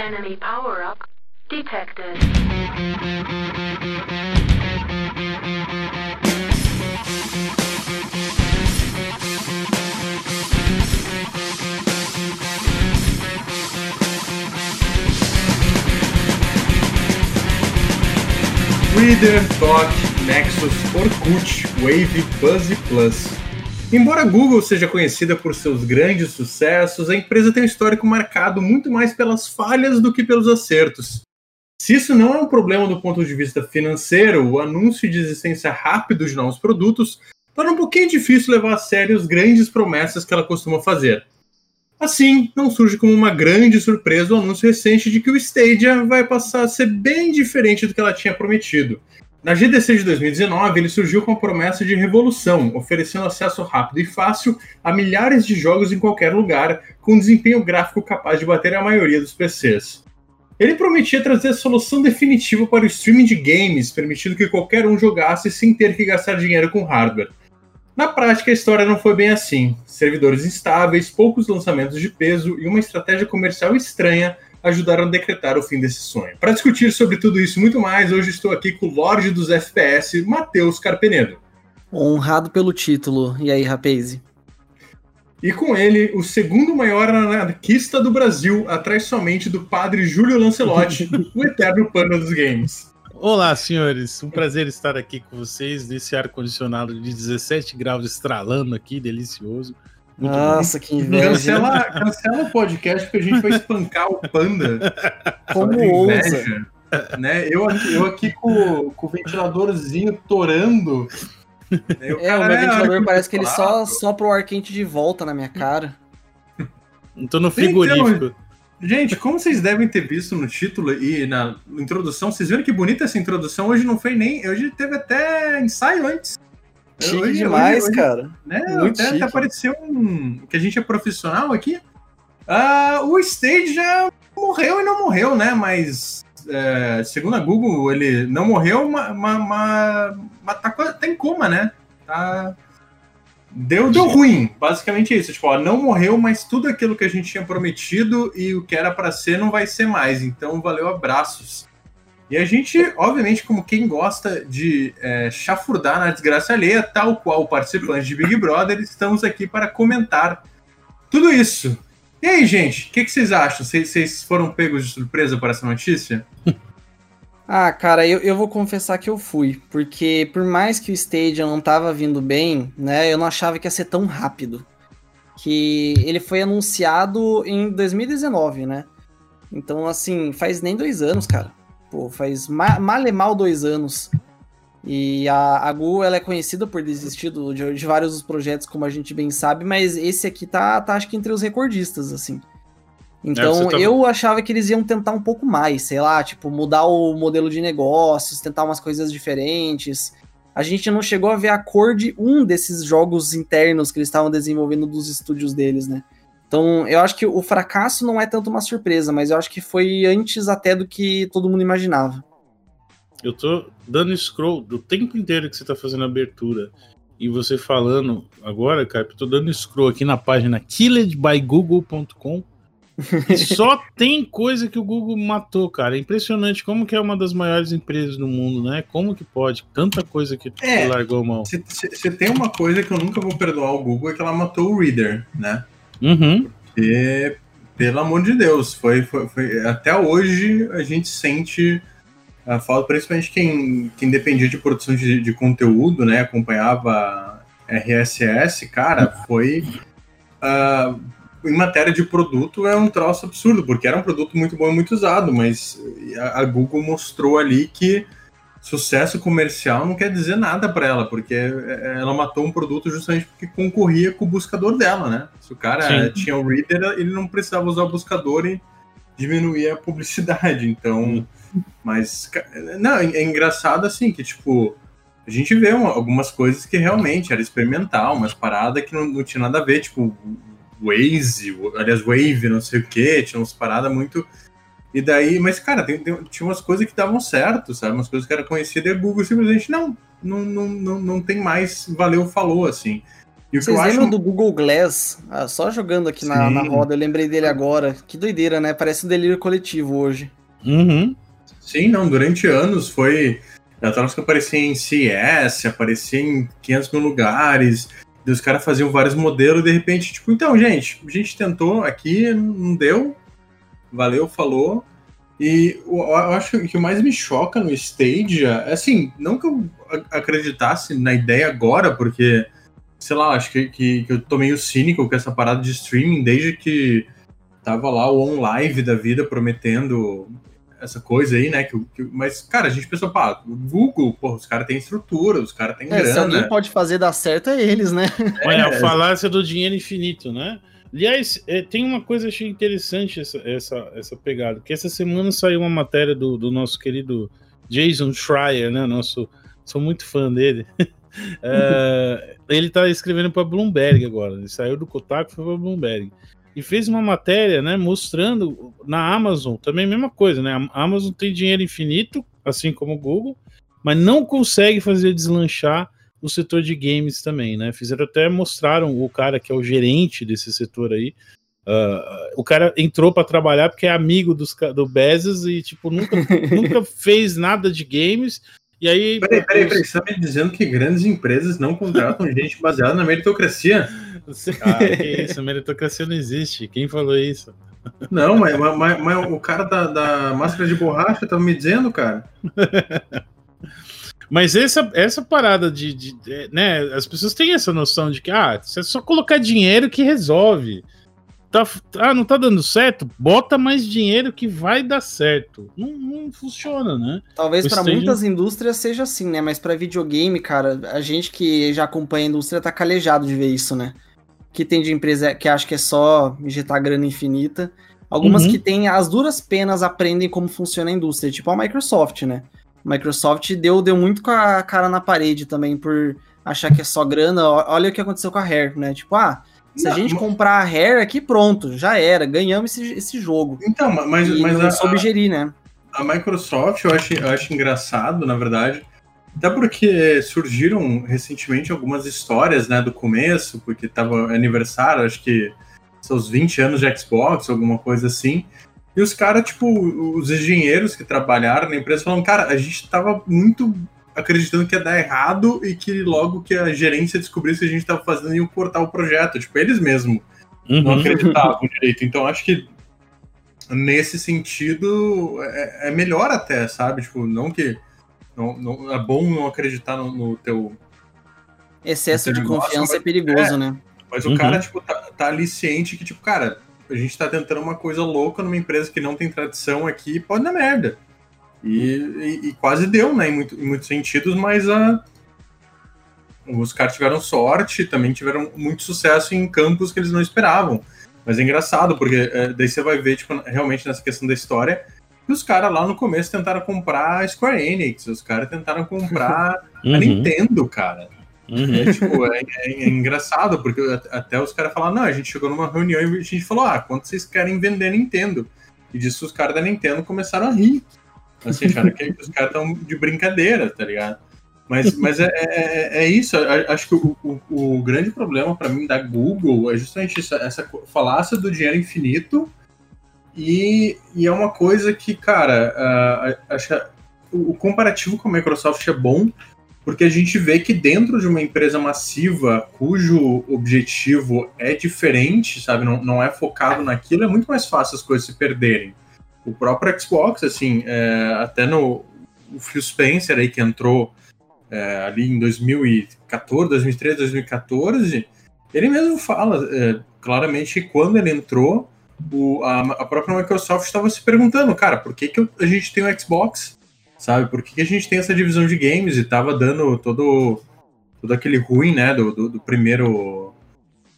Enemy power-up detected. Reader, Talk, Nexus, Orkut, Wave, Buzz Plus. Embora a Google seja conhecida por seus grandes sucessos, a empresa tem um histórico marcado muito mais pelas falhas do que pelos acertos. Se isso não é um problema do ponto de vista financeiro, o anúncio de existência rápido de novos produtos torna um pouquinho difícil levar a sério as grandes promessas que ela costuma fazer. Assim, não surge como uma grande surpresa o anúncio recente de que o Stadia vai passar a ser bem diferente do que ela tinha prometido. Na GDC de 2019, ele surgiu com a promessa de revolução, oferecendo acesso rápido e fácil a milhares de jogos em qualquer lugar, com desempenho gráfico capaz de bater a maioria dos PCs. Ele prometia trazer a solução definitiva para o streaming de games, permitindo que qualquer um jogasse sem ter que gastar dinheiro com hardware. Na prática, a história não foi bem assim. Servidores instáveis, poucos lançamentos de peso e uma estratégia comercial estranha ajudaram a decretar o fim desse sonho. Para discutir sobre tudo isso e muito mais, hoje estou aqui com o Lorde dos FPS, Matheus Carpenedo. Honrado pelo título. E aí, rapaz? E com ele, o segundo maior anarquista do Brasil, atrás somente do padre Júlio Lancelotti, o eterno pano dos games. Olá, senhores. Um prazer estar aqui com vocês nesse ar-condicionado de 17 graus estralando aqui, delicioso. Muito Nossa, bom. que inveja. Cancela, cancela o podcast porque a gente vai espancar o panda. Como ousa. Né? Eu, aqui, eu aqui com, com o ventiladorzinho torando. é, o meu ventilador parece que ele só sopra o ar quente de volta na minha cara. Não tô no frigorífico. Então, Gente, como vocês devem ter visto no título e na introdução, vocês viram que bonita essa introdução? Hoje não foi nem. Hoje teve até ensaio antes. Chique hoje, demais, hoje, cara. Né, Muito até, até apareceu um. Que a gente é profissional aqui. Uh, o Stage já morreu e não morreu, né? Mas é, segundo a Google, ele não morreu, mas, mas, mas tá, tá em coma, né? Tá Deu, deu ruim, basicamente isso. Tipo, ó, não morreu, mas tudo aquilo que a gente tinha prometido e o que era para ser não vai ser mais. Então, valeu, abraços. E a gente, obviamente, como quem gosta de é, chafurdar na desgraça alheia, tal qual participantes de Big Brother, estamos aqui para comentar tudo isso. E aí, gente, o que, que, vocês acham? Vocês foram pegos de surpresa por essa notícia? Ah, cara, eu, eu vou confessar que eu fui, porque por mais que o Stadia não tava vindo bem, né, eu não achava que ia ser tão rápido. Que ele foi anunciado em 2019, né? Então, assim, faz nem dois anos, cara. Pô, faz ma mal e mal dois anos. E a, a Google, ela é conhecida por desistir de, de vários dos projetos, como a gente bem sabe, mas esse aqui tá, tá acho que entre os recordistas, assim. Então é, tá... eu achava que eles iam tentar um pouco mais, sei lá, tipo, mudar o modelo de negócios, tentar umas coisas diferentes. A gente não chegou a ver a cor de um desses jogos internos que eles estavam desenvolvendo dos estúdios deles, né? Então, eu acho que o fracasso não é tanto uma surpresa, mas eu acho que foi antes até do que todo mundo imaginava. Eu tô dando scroll do tempo inteiro que você tá fazendo a abertura e você falando agora, cara, eu tô dando scroll aqui na página killedbygoogle.com só tem coisa que o Google matou, cara. É impressionante como que é uma das maiores empresas do mundo, né? Como que pode? Tanta coisa que é, largou mão. Você tem uma coisa que eu nunca vou perdoar ao Google, é que ela matou o Reader, né? Uhum. Porque, pelo amor de Deus, foi, foi, foi até hoje a gente sente a falta, principalmente quem, quem dependia de produção de, de conteúdo, né? Acompanhava RSS, cara, foi... Uh, em matéria de produto é um troço absurdo, porque era um produto muito bom e muito usado, mas a, Google mostrou ali que sucesso comercial não quer dizer nada para ela, porque ela matou um produto justamente porque concorria com o buscador dela, né? Se o cara Sim. tinha o reader, ele não precisava usar o buscador e diminuir a publicidade. Então, mas não, é, é engraçado assim que tipo a gente vê uma, algumas coisas que realmente era experimental, umas paradas que não, não tinha nada a ver, tipo Waze, aliás, Wave, não sei o que, tinha umas paradas muito. E daí, mas, cara, tem, tem, tinha umas coisas que davam certo, sabe? Umas coisas que era conhecida e a Google simplesmente não, não, não, não, não tem mais valeu, falou, assim. E o que Vocês eu acho lembram do Google Glass? Ah, só jogando aqui na, na roda, eu lembrei dele agora. Que doideira, né? Parece um delírio coletivo hoje. Uhum. Sim, não, durante anos foi. Datas que aparecia em CS, aparecia em 500 mil lugares, e os caras faziam vários modelos, e de repente, tipo, então, gente, a gente tentou aqui, não deu, valeu, falou. E eu acho que o mais me choca no Stadia, é assim, não que eu acreditasse na ideia agora, porque, sei lá, acho que, que, que eu tô meio cínico com essa parada de streaming desde que tava lá o On Live da vida prometendo essa coisa aí, né? Que, que- mas, cara, a gente pensou, pá, o Google, porra, os caras têm estrutura, os caras têm É, se alguém grana. pode fazer dar certo, é eles, né? Olha, a É. falácia do dinheiro infinito, né? Aliás, é, tem uma coisa que achei interessante essa, essa, essa pegada, que essa semana saiu uma matéria do, do nosso querido Jason Schreier, né? Nosso, sou muito fã dele. É, ele tá escrevendo para Bloomberg agora. Ele saiu do Kotaku e foi para Bloomberg. E fez uma matéria, né, mostrando na Amazon também a mesma coisa, né? A Amazon tem dinheiro infinito, assim como o Google, mas não consegue fazer deslanchar o setor de games também, né? Fizeram até mostraram o cara que é o gerente desse setor aí. ah, o cara entrou para trabalhar porque é amigo dos, do Bezos e tipo nunca, nunca fez nada de games. E aí Peraí, peraí, peraí, você tá me dizendo que grandes empresas não contratam gente baseada na meritocracia? Ah, que isso, meritocracia não existe. Quem falou isso? Não, mas, mas- mas o cara da, da máscara de borracha tava me dizendo, cara. Mas essa, essa parada de, de- de- né, as pessoas têm essa noção de que ah, é só colocar dinheiro que resolve. Tá, ah, não tá dando certo? Bota mais dinheiro que vai dar certo. Não, não funciona, né? Talvez para muitas indústrias seja assim, né? Mas para videogame, cara, a gente que já acompanha a indústria tá calejado de ver isso, né? Que tem de empresa que acha que é só injetar grana infinita. Algumas Uhum. que têm as duras penas aprendem como funciona a indústria, tipo a Microsoft, né? A Microsoft deu, deu muito com a cara na parede também por achar que é só grana. Olha o que aconteceu com a Rare, né? Tipo, ah, se a Não, gente ma- comprar a Rare aqui, pronto, já era, ganhamos esse, esse jogo. Então, mas, e mas não a, soube gerir, né? a Microsoft eu acho, eu acho engraçado, na verdade. Até porque surgiram recentemente algumas histórias, né, do começo, porque tava aniversário, acho que seus 20 anos de Xbox, alguma coisa assim. E os caras, tipo, os engenheiros que trabalharam na empresa falaram, cara, a gente tava muito acreditando que ia dar errado e que logo que a gerência descobrisse que a gente tava fazendo ia cortar o projeto. Tipo, eles mesmo não Uhum. acreditavam direito. Então acho que nesse sentido é, é melhor até, sabe? Tipo, não que não, não- é bom não acreditar no, no teu, Excesso Esse de negócio, confiança é mas- perigoso, né? mas Uhum. o cara tipo tá, tá ali ciente que tipo, cara, a gente tá tentando uma coisa louca numa empresa que não tem tradição aqui, pode dar merda. E, e- e quase deu, né, em, muito- em muitos sentidos, mas a os caras tiveram sorte, também tiveram muito sucesso em campos que eles não esperavam. Mas é engraçado, porque é, daí você vai ver, tipo, realmente nessa questão da história, que os caras lá no começo tentaram comprar a Square Enix, os caras tentaram comprar a Uhum. Nintendo, cara. Uhum. É, tipo, é, é- é engraçado, porque at- até os caras falaram, não, a gente chegou numa reunião e a gente falou, ah, quanto vocês querem vender Nintendo? E disso os caras da Nintendo começaram a rir. Assim, acharam que os caras estão de brincadeira, tá ligado? Mas, mas é, é, é isso, a- acho que o, o, o grande problema para mim da Google é justamente isso, essa falácia do dinheiro infinito e, e é uma coisa que, cara, a- acho o comparativo com a Microsoft é bom, porque a gente vê que dentro de uma empresa massiva cujo objetivo é diferente, sabe, não, não é focado naquilo, é muito mais fácil as coisas se perderem. O próprio Xbox, assim, é, até no o Phil Spencer aí que entrou é, ali em 2014, 2013, 2014, ele mesmo fala é, claramente que quando ele entrou, o- a, a própria Microsoft estava se perguntando, cara, por que, que a gente tem o Xbox? Sabe, por que, que a gente tem essa divisão de games? E tava dando todo, todo aquele ruim, né, do, do, do primeiro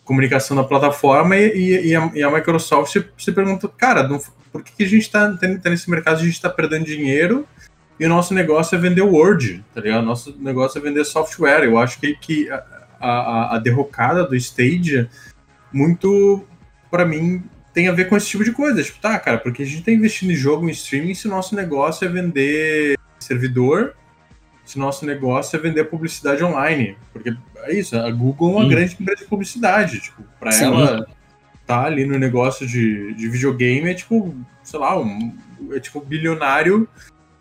comunicação da plataforma e, e- e a, e a Microsoft se, se perguntou, cara, não- por que, que a gente tá, tá nesse mercado, a gente tá perdendo dinheiro e o nosso negócio é vender Word, tá ligado? Nosso negócio é vender software. Eu acho que, que a, a, a derrocada do Stadia, muito, para mim, tem a ver com esse tipo de coisa. Tipo, tá, cara, porque a gente tá investindo em jogo em streaming se o nosso negócio é vender servidor se nosso negócio é vender publicidade online. Porque é isso, a Google é uma Hum. grande empresa de publicidade. Tipo, pra Sim. ela tá ali no negócio de, de videogame é tipo, sei lá, um, é tipo um bilionário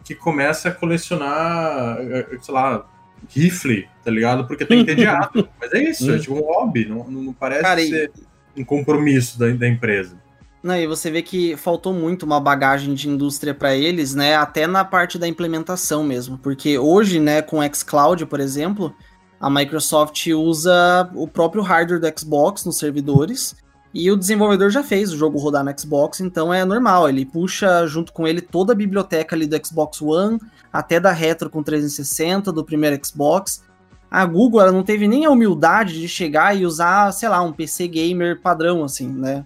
que começa a colecionar, é, sei lá, rifle, tá ligado? Porque tá entediado. Mas é isso, é Hum. tipo um hobby, não, não parece Cara, ser um compromisso da, da empresa. Não, e você vê que faltou muito uma bagagem de indústria para eles, né? Até na parte da implementação mesmo. Porque hoje, né, com o xCloud, por exemplo, a Microsoft usa o próprio hardware do Xbox nos servidores. E o desenvolvedor já fez o jogo rodar no Xbox, então é normal. Ele puxa junto com ele toda a biblioteca ali do Xbox One, até da Retro com 360, do primeiro Xbox. A Google ela não teve nem a humildade de chegar e usar, sei lá, um PC gamer padrão, assim, né?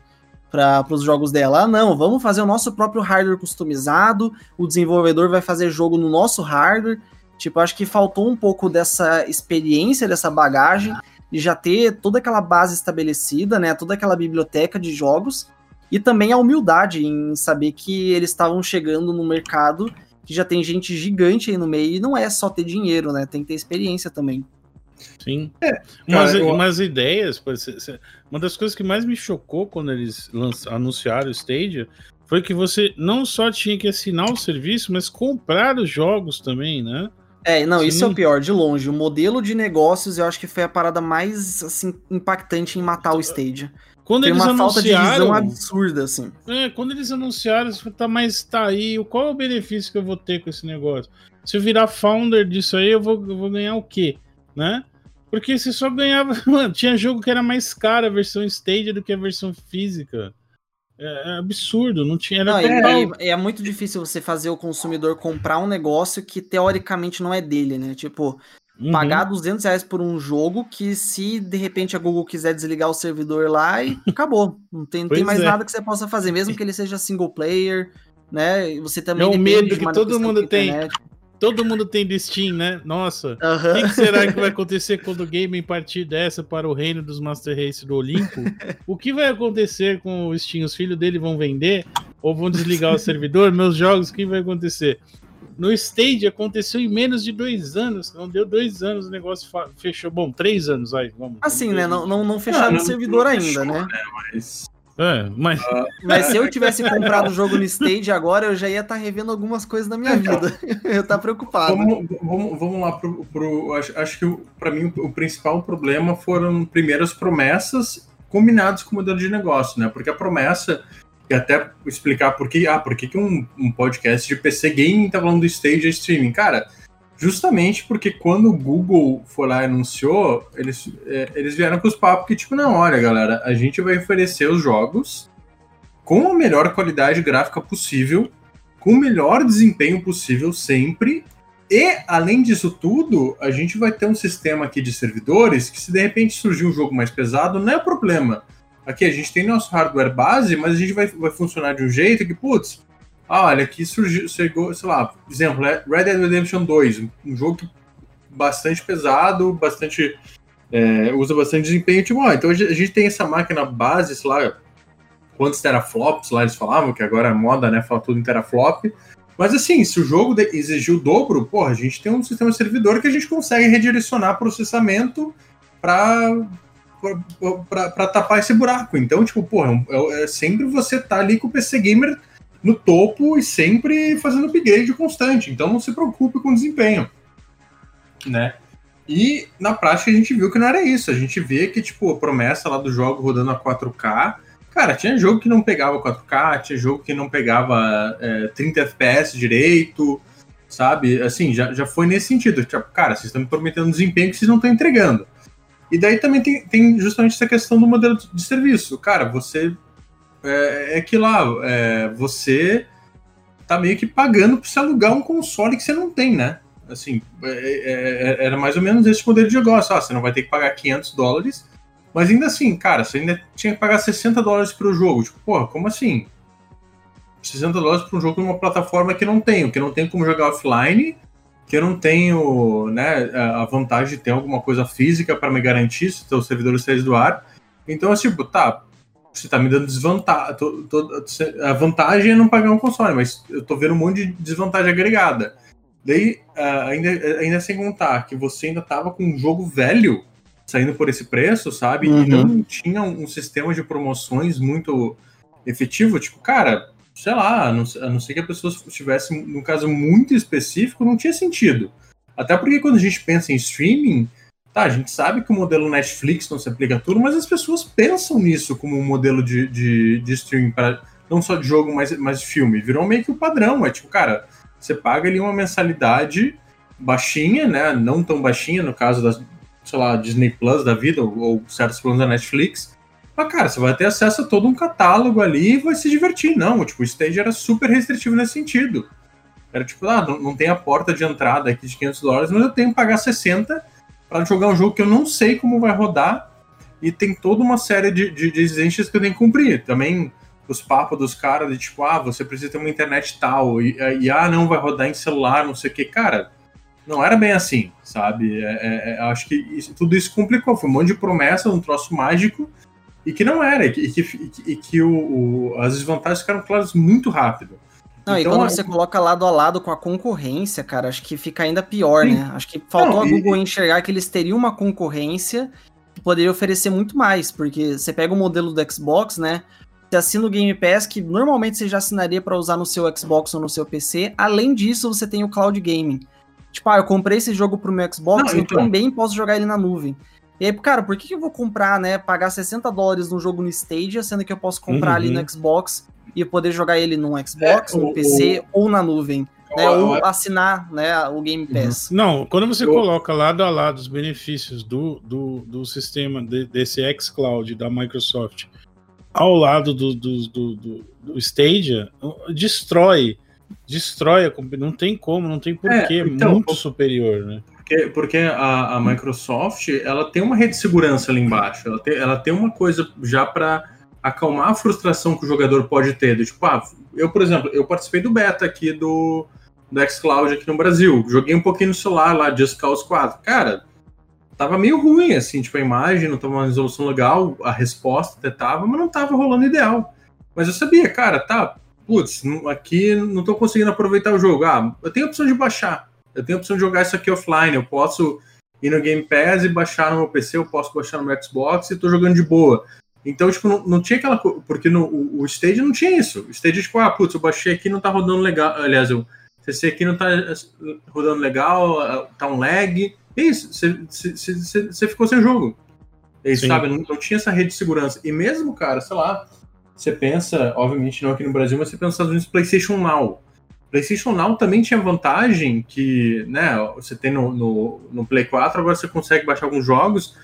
Para os jogos dela. Ah, não, vamos fazer o nosso próprio hardware customizado, o desenvolvedor vai fazer jogo no nosso hardware. Tipo, acho que faltou um pouco dessa experiência, dessa bagagem, de já ter toda aquela base estabelecida, né? Toda aquela biblioteca de jogos. E também a humildade em saber que eles estavam chegando no mercado que já tem gente gigante aí no meio e não é só ter dinheiro, né? Tem que ter experiência também. Sim. É, umas, cara, eu- umas ideias. por exemplo, se- Uma das coisas que mais me chocou quando eles anunciaram o Stadia foi que você não só tinha que assinar o serviço, mas comprar os jogos também, né? É, não, Você isso é o pior, de longe. O modelo de negócios eu acho que foi a parada mais, assim, impactante em matar o Stadia. Quando Tem eles uma falta de anunciaram, visão absurda, assim. É, quando eles anunciaram, isso tá, mas tá aí, qual é o benefício que eu vou ter com esse negócio? Se eu virar founder disso aí, eu vou, eu vou ganhar o quê? Né? Porque você só ganhava. Mano, tinha jogo que era mais caro a versão Stadia do que a versão física. É, é absurdo, não tinha. Não, e é, muito difícil você fazer o consumidor comprar um negócio que teoricamente não é dele, né? Tipo, Uhum. pagar 200 reais por um jogo que se de repente a Google quiser desligar o servidor lá e acabou. Não tem, não tem mais é. nada que você possa fazer, mesmo que ele seja single player, né? Você também É o medo de que todo mundo tem. internet. Todo mundo tem do Steam, né? Nossa. O que, que será que vai acontecer quando o game partir dessa para o reino dos Master Race do Olimpo? O que vai acontecer com o Steam? Os filhos dele vão vender? Ou vão desligar o servidor? Meus jogos, o que vai acontecer? No Stage aconteceu em menos de dois anos. Não deu dois anos, o negócio fechou. Bom, três anos, aí. Vamos, Assim, vamos né? Não, não, não fecharam não- o servidor não ainda, fechou, né? Mas É, mas Mas se eu tivesse comprado o jogo no Stage agora, eu já ia estar revendo algumas coisas da minha vida. Eu ia estar preocupado. Vamos, vamos, vamos lá pro. pro- acho, acho que para mim o, o principal problema foram primeiro as promessas combinadas com o modelo de negócio, né? Porque a promessa, e até explicar por que, ah, por que, que um, um podcast de PC Gaming tá falando do Stage Streaming? Cara, justamente porque quando o Google foi lá e anunciou, eles, é, eles vieram com os papos que, tipo, não, olha, galera, a gente vai oferecer os jogos com a melhor qualidade gráfica possível, com o melhor desempenho possível sempre, e, além disso tudo, a gente vai ter um sistema aqui de servidores que, se de repente surgir um jogo mais pesado, não é problema. Aqui a gente tem nosso hardware base, mas a gente vai, vai funcionar de um jeito que, putz, ah, olha, aqui surgiu, chegou, sei lá, exemplo, é Red Dead Redemption 2, um- jogo que- bastante pesado, bastante. é, usa bastante desempenho. Tipo, ó, então a gente tem essa máquina base, sei lá, quantos teraflops lá eles falavam, que agora é moda, né? Fala tudo em teraflop. Mas assim, se o jogo de- exigir o dobro, porra, a gente tem um sistema servidor que a gente consegue redirecionar processamento para para tapar esse buraco. Então, tipo, porra, é é, é sempre você tá ali com o PC Gamer no topo e sempre fazendo upgrade constante. Então não se preocupe com o desempenho. Né? E na prática a gente viu que não era isso. A gente vê que, tipo, a promessa lá do jogo rodando a 4K. Cara, tinha jogo que não pegava 4K, tinha jogo que não pegava é, 30 FPS direito, sabe? Assim, já, já foi nesse sentido. Tipo, cara, vocês estão me prometendo desempenho que vocês não estão entregando. E daí também tem, tem justamente essa questão do modelo de serviço. Cara, você. É, é que lá, é, você tá meio que pagando pra você alugar um console que você não tem, né? Assim, é, é, é, era mais ou menos esse modelo de negócio. Ah, você não vai ter que pagar 500 dólares, mas ainda assim, cara, você ainda tinha que pagar 60 dólares pro jogo. Tipo, porra, como assim? 60 dólares para um jogo numa plataforma que não tenho, que não tem como jogar offline, que eu não tenho né, a vantagem de ter alguma coisa física para me garantir se o servidor sair do ar. Então, é tipo, tá, você tá me dando desvantagem. A vantagem é não pagar um console, mas eu tô vendo um monte de desvantagem agregada. Daí, uh, ainda, ainda sem contar que você ainda tava com um jogo velho saindo por esse preço, sabe? Uhum. E não tinha um sistema de promoções muito efetivo. Tipo, cara, sei lá, a não, a não ser que a pessoa estivesse num caso muito específico, não tinha sentido. Até porque quando a gente pensa em streaming, tá, a gente sabe que o modelo Netflix não se aplica a tudo, mas as pessoas pensam nisso como um modelo de, de, de streaming, para não só de jogo, mas, mas de filme. Virou meio que o padrão. É tipo, cara, você paga ali uma mensalidade baixinha, né? Não tão baixinha, no caso da, sei lá, Disney Plus da vida, ou, ou certos planos da Netflix, mas, cara, você vai ter acesso a todo um catálogo ali e vai se divertir. Não, tipo, o stage era super restritivo nesse sentido. Era tipo, ah, não, não tem a porta de entrada aqui de 500 dólares, mas eu tenho que pagar 60 para jogar um jogo que eu não sei como vai rodar e tem toda uma série de, de, de exigências que eu tenho que cumprir. Também os papos dos caras de tipo, ah, você precisa ter uma internet tal, e, e ah, não, vai rodar em celular, não sei o que. Cara, não era bem assim, sabe? É, é, é acho que isso, tudo isso complicou. Foi um monte de promessa, um troço mágico e que não era, e que, e que, e que o, o, as desvantagens ficaram claras muito rápido. Não, então, e quando você coloca lado a lado com a concorrência, cara, acho que fica ainda pior, sim. né? Acho que faltou não, a Google enxergar que eles teriam uma concorrência que poderia oferecer muito mais, porque você pega o modelo do Xbox, né? Você assina o Game Pass, que normalmente você já assinaria para usar no seu Xbox ou no seu PC. Além disso, você tem o Cloud Gaming. Tipo, ah, eu comprei esse jogo pro meu Xbox, não, então... eu também posso jogar ele na nuvem. E aí, cara, por que, que eu vou comprar, né? Pagar 60 dólares num jogo no Stadia, sendo que eu posso comprar uhum. ali no Xbox e poder jogar ele no Xbox, é, no PC o... ou na nuvem. Né, ou assinar né, o Game uhum. Pass. Não, quando você coloca lado a lado os benefícios do, do, do sistema de, desse xCloud da Microsoft ao lado do, do, do, do, do Stadia, destrói. Destrói a Não tem como, não tem porquê. É, então, muito superior, né? Porque, porque a, a, Microsoft ela tem uma rede de segurança ali embaixo, ela tem, ela tem uma coisa já para acalmar a frustração que o jogador pode ter. Do, tipo, ah, eu, por exemplo, eu participei do beta aqui do, do xCloud aqui no Brasil, joguei um pouquinho no celular lá, Just Cause 4. Cara, tava meio ruim, assim, tipo, a imagem não tava uma resolução legal, a resposta até tava, mas não tava rolando ideal. Mas eu sabia, cara, tá, putz, aqui não tô conseguindo aproveitar o jogo. Ah, eu tenho a opção de baixar eu tenho a opção de jogar isso aqui offline. Eu posso ir no Game Pass e baixar no meu PC, eu posso baixar no meu Xbox e tô jogando de boa. Então, tipo, não, não tinha aquela. Porque no, o, o Stage não tinha isso. O Stage, tipo, ah, putz, eu baixei aqui não tá rodando legal. Aliás, o CC aqui não tá rodando legal, tá um lag. É isso, você ficou sem jogo. É isso, sabe? Não, não, tinha essa rede de segurança. E mesmo, cara, sei lá, você pensa, obviamente não aqui no Brasil, mas você pensa nos Estados Unidos, PlayStation Now. PlayStation Now também tinha vantagem que, né, você tem no, no, no, Play 4, agora você consegue baixar alguns jogos,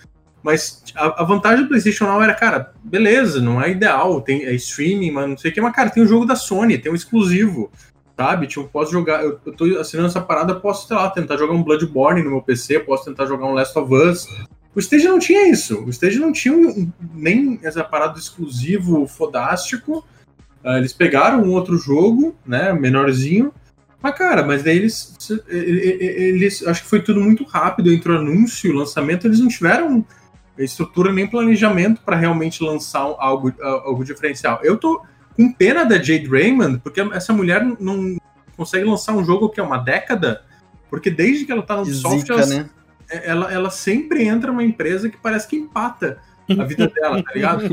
mas a, a, vantagem do PlayStation Now era, cara, beleza, não é ideal, tem é streaming, mas não sei o que, mas, cara, tem um jogo da Sony, tem um exclusivo, sabe? Tipo, posso jogar, eu, eu tô assinando essa parada, posso, sei lá, tentar jogar um Bloodborne no meu PC, posso tentar jogar um Last of Us. O Stage não tinha isso, o Stage não tinha um, nem essa parada exclusivo fodástico, Uh, eles pegaram um outro jogo, né, menorzinho, mas cara, mas daí eles, eles, acho que foi tudo muito rápido, entrou anúncio, lançamento, eles não tiveram estrutura nem planejamento para realmente lançar algo, algo diferencial. Eu tô com pena da Jade Raymond, porque essa mulher não consegue lançar um jogo que é uma década, porque desde que ela tá no software, ela, né? ela, ela sempre entra numa empresa que parece que empata a vida dela, tá ligado?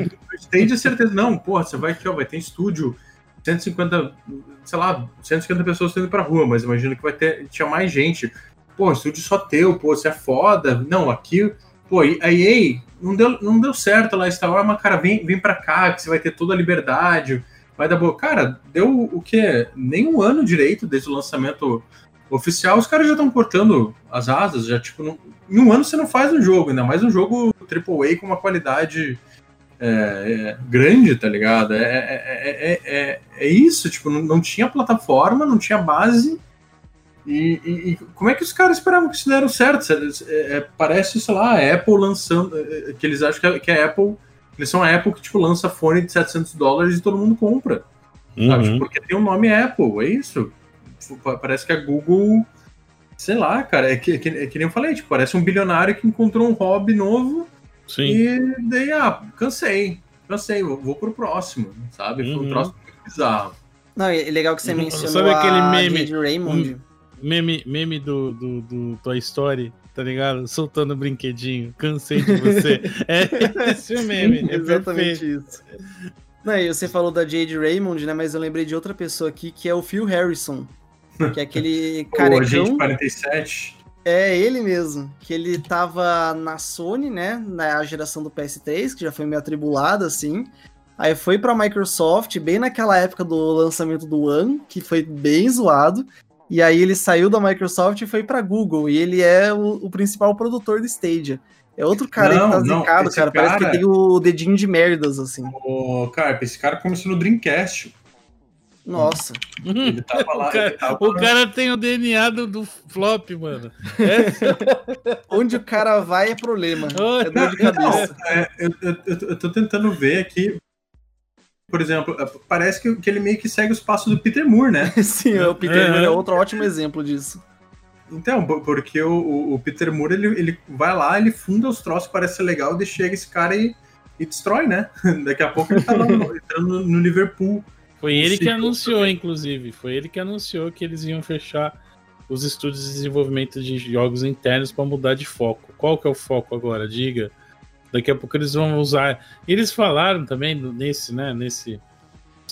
Tem de certeza, não, porra, você vai aqui, ó, vai ter estúdio, 150, sei lá, 150 pessoas indo pra rua, mas imagino que vai ter, tinha mais gente. Pô, estúdio só teu, pô, você é foda. Não, aqui, pô, a EA não deu, não deu certo lá, Star Wars, mas cara, vem, vem pra cá, que você vai ter toda a liberdade, vai dar boa. Cara, deu o quê? Nem um ano direito desde o lançamento oficial, os caras já estão cortando as asas, já tipo, não, em um ano você não faz um jogo, ainda mais um jogo AAA com uma qualidade é, é, grande, tá ligado? É, é, é, é, isso, tipo, não, não, tinha plataforma, não tinha base. E, e, e, como é que os caras esperavam que isso deram certo? parece, sei lá, a Apple lançando. Que eles acham que a, que a Apple. Eles são a Apple que tipo, lança fone de 700 dólares e todo mundo compra. Uhum. Porque tem o um nome Apple, é isso. Parece que a Google sei lá, cara, é que, é que, é que nem eu falei, tipo, parece um bilionário que encontrou um hobby novo Sim. e daí, ah, cansei, cansei, vou, vou pro próximo, sabe? Foi um uhum. troço muito bizarro. Não, é legal que você mencionou Sabe aquele meme? Raymond. Meme, meme do, do, do Toy Story, tá ligado? Soltando brinquedinho. Cansei de você. é esse o meme. É Exatamente perfeito. isso. Não, e você falou da Jade Raymond, né? Mas eu lembrei de outra pessoa aqui que é o Phil Harrison. Que é aquele O Agente carecão. 47. É ele mesmo. Que ele tava na Sony, né? Na geração do PS3, que já foi meio atribulada, assim. Aí foi pra Microsoft, bem naquela época do lançamento do One, que foi bem zoado. E aí ele saiu da Microsoft e foi pra Google. E ele é o, o principal produtor do Stadia. É outro cara aí Não, que tá não, zicado, cara. Parece que cara- tem o dedinho de merdas, assim. Ô, Carpe, esse cara começou no Dreamcast. Nossa. Ele tava lá. o, cara, ele tava- o cara tem o DNA do, do flop, mano. É, Onde o cara vai é problema. Olha, É dor de Não, cabeça. é, eu, eu, eu, eu tô tentando ver aqui. Por exemplo, é, parece que, que ele meio que segue os passos do Peter Moore, né? Sim, o Peter É. Moore é outro ótimo exemplo disso. Então, po- porque o, o- o Peter Moore, ele, ele vai lá, ele funda os troços, parece ser legal, daí chega esse cara e, e destrói, né? Daqui a pouco ele tá lá no- entrando no, no Liverpool. Foi ele que anunciou, inclusive. Foi ele que anunciou que eles iam fechar os estúdios de desenvolvimento de jogos internos para mudar de foco. Qual que é o foco agora? Diga. Daqui a pouco eles vão usar. Eles falaram também nesse, né? Nesse.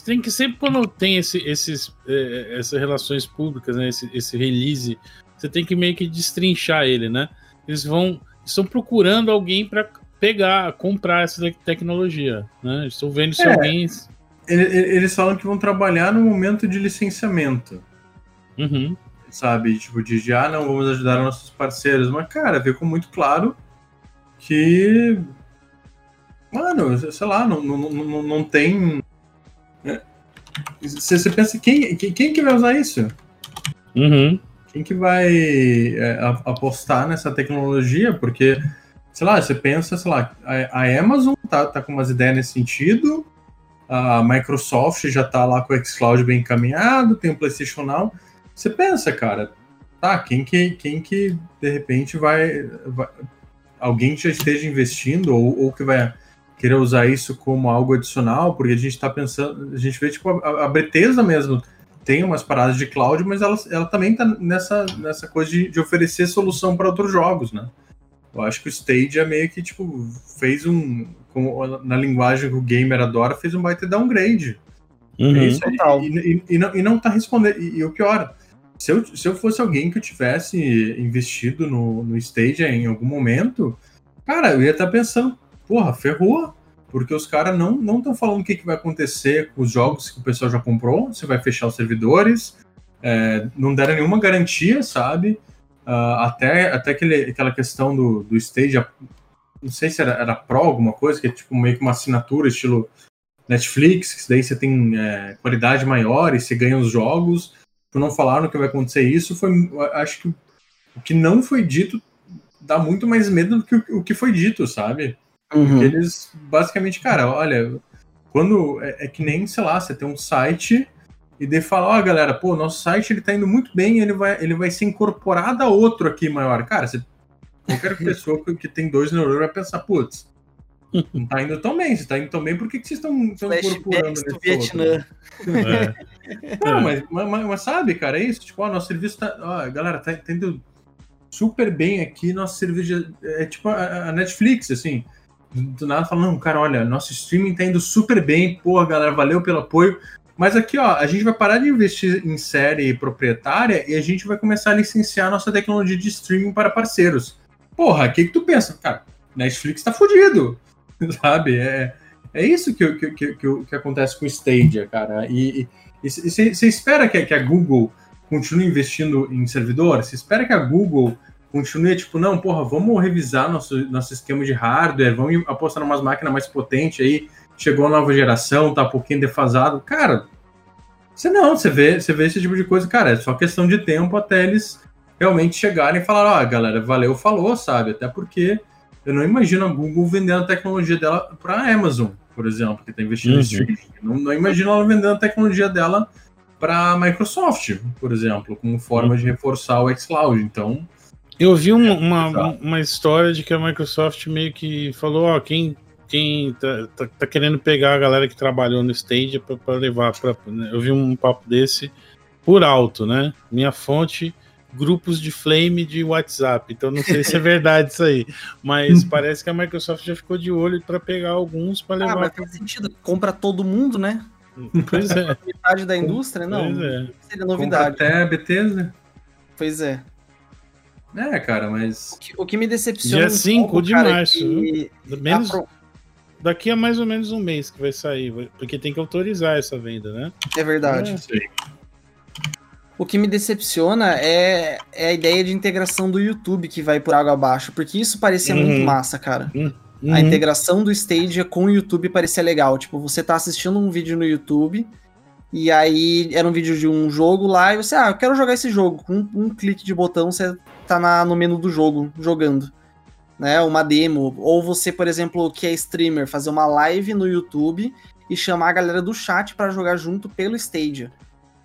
Tem que sempre quando tem esse, esses, eh, essas relações públicas, né? Esse, esse release, você tem que meio que destrinchar ele, né? Eles vão. Estão procurando alguém para pegar, comprar essa te- tecnologia, né? Estou vendo se É. alguém. Ele- ele- Eles falam que vão trabalhar no momento de licenciamento, Uhum. sabe? Tipo, de, de ah, não, vamos ajudar nossos parceiros. Mas, cara, ficou muito claro que. Mano, sei lá, não, não, não, não tem. é, Você, você pensa, quem, quem, quem que vai usar isso? Uhum. Quem que vai é, a- apostar nessa tecnologia? Porque, sei lá, você pensa, sei lá, a, a Amazon tá, tá com umas ideias nesse sentido, a Microsoft já tá lá com o xCloud bem encaminhado, tem o PlayStation Now. Você pensa, cara, tá, quem que, quem que de repente vai, vai- Alguém que já esteja investindo ou, ou que vai querer usar isso como algo adicional, porque a gente tá pensando, a gente vê tipo a, a Bethesda mesmo tem umas paradas de cloud, mas ela, ela também tá nessa, nessa coisa de, de oferecer solução para outros jogos, né? Eu acho que o Stadia meio que, tipo, fez um. na linguagem que o gamer adora, fez um baita downgrade. Uhum. É isso aí. Total. E, e- e não, e não tá respondendo. E, e o pior, se eu, se eu fosse alguém que eu tivesse investido no, no Stadia em algum momento, cara, eu ia estar pensando, porra, ferrou. Porque os caras não estão falando o que, que vai acontecer com os jogos que o pessoal já comprou, se vai fechar os servidores, é, não deram nenhuma garantia, sabe? Ah, até até aquele, aquela questão do, do Stadia, não sei se era, era Pro alguma coisa, que é tipo meio que uma assinatura estilo Netflix, que daí você tem é, qualidade maior e você ganha os jogos. Tipo, Não falaram que vai acontecer isso, foi acho que o que não foi dito dá muito mais medo do que o, o que foi dito, sabe? Uhum. Eles, basicamente, cara, olha, quando é, é que nem, sei lá, você tem um site e daí fala, ó, galera, pô, nosso site ele tá indo muito bem, ele vai, ele vai ser incorporado a outro aqui maior. Cara, você, qualquer pessoa que, que tem dois neurônios vai pensar, putz, não tá indo tão bem, se tá indo tão bem, por que, que vocês estão incorporando nesse do Vietnã. É. Não, mas, mas, mas sabe, cara, é isso. Tipo, ó, nosso serviço tá. Ó, galera, tá tá indo super bem aqui. Nosso serviço é, é tipo a, a Netflix, assim. Do, nada fala, não, cara, olha, nosso streaming tá indo super bem. Porra, galera, valeu pelo apoio. Mas aqui, ó, a gente vai parar de investir em série proprietária e a gente vai começar a licenciar nossa tecnologia de streaming para parceiros. Porra, o que, que tu pensa? Cara, Netflix tá fudido. Sabe? É, é isso que, que, que, que, que acontece com o Stadia, cara. E, você espera que, que a Google continue investindo em servidor? Você espera que a Google continue, tipo, não, porra, vamos revisar nosso, nosso esquema de hardware, vamos apostar em umas máquinas mais potentes aí, chegou a nova geração, tá um pouquinho defasado. Cara, você não, você vê, você vê esse tipo de coisa, cara, é só questão de tempo até eles realmente chegarem e falar, ó, galera, valeu, falou, sabe? Até porque eu não imagino a Google vendendo a tecnologia dela para a Amazon, por exemplo, que está investindo Uhum. em streaming. Não, não imagino ela vendendo a tecnologia dela para a Microsoft, por exemplo, como forma de reforçar o xCloud. Então, Eu vi um- uma, Exato. uma história de que a Microsoft meio que falou, ó, quem, quem tá, tá- tá querendo pegar a galera que trabalhou no Stadia pra, pra levar pra. né? Eu vi um papo desse por alto, né? Minha fonte grupos de flame de WhatsApp. Então não sei se é verdade isso aí. Mas parece que a Microsoft já ficou de olho para pegar alguns para levar. Ah, mas faz sentido. Compra todo mundo, né? Pois é. Metade da indústria, não. Pois é. Seria novidade. Compra até a Bethesda. Pois é. É, cara, mas. O que, o que me decepciona. Dia 5 um pouco, de cara, março. Que... Menos... Pro... Daqui a mais ou menos um mês que vai sair, porque tem que autorizar essa venda, né? É verdade. É, o que me decepciona é, é, a ideia de integração do YouTube que vai por água abaixo, porque isso parecia uhum. muito massa, cara. Uhum. A integração do Stadia com o YouTube parecia legal. Tipo, você tá assistindo um vídeo no YouTube e aí era um vídeo de um jogo lá e você, ah, eu quero jogar esse jogo. Com um, um clique de botão você tá na, no menu do jogo, jogando. Né, uma demo. Ou você, por exemplo, que é streamer, fazer uma live no YouTube e chamar a galera do chat para jogar junto pelo Stadia.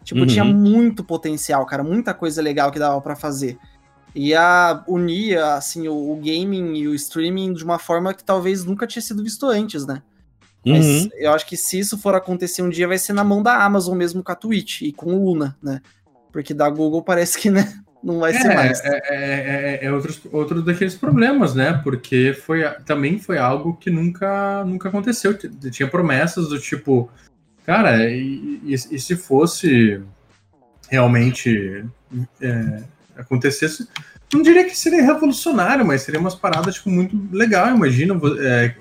Tipo, uhum. tinha muito potencial, cara, muita coisa legal que dava para fazer. Ia unir, assim, o, o, gaming e o streaming de uma forma que talvez nunca tinha sido visto antes, né? Uhum. Mas eu acho que se isso for acontecer um dia, vai ser na mão da Amazon mesmo com a Twitch e com o Luna, né? Porque da Google parece que, né? não vai é, ser mais. É, é, é, é outros, outro daqueles problemas, né? Porque foi, também foi algo que nunca, nunca aconteceu. Tinha promessas do tipo, cara, e, e, e se fosse realmente é, acontecesse, não diria que seria revolucionário, mas seria umas paradas tipo, muito legal. Imagina é,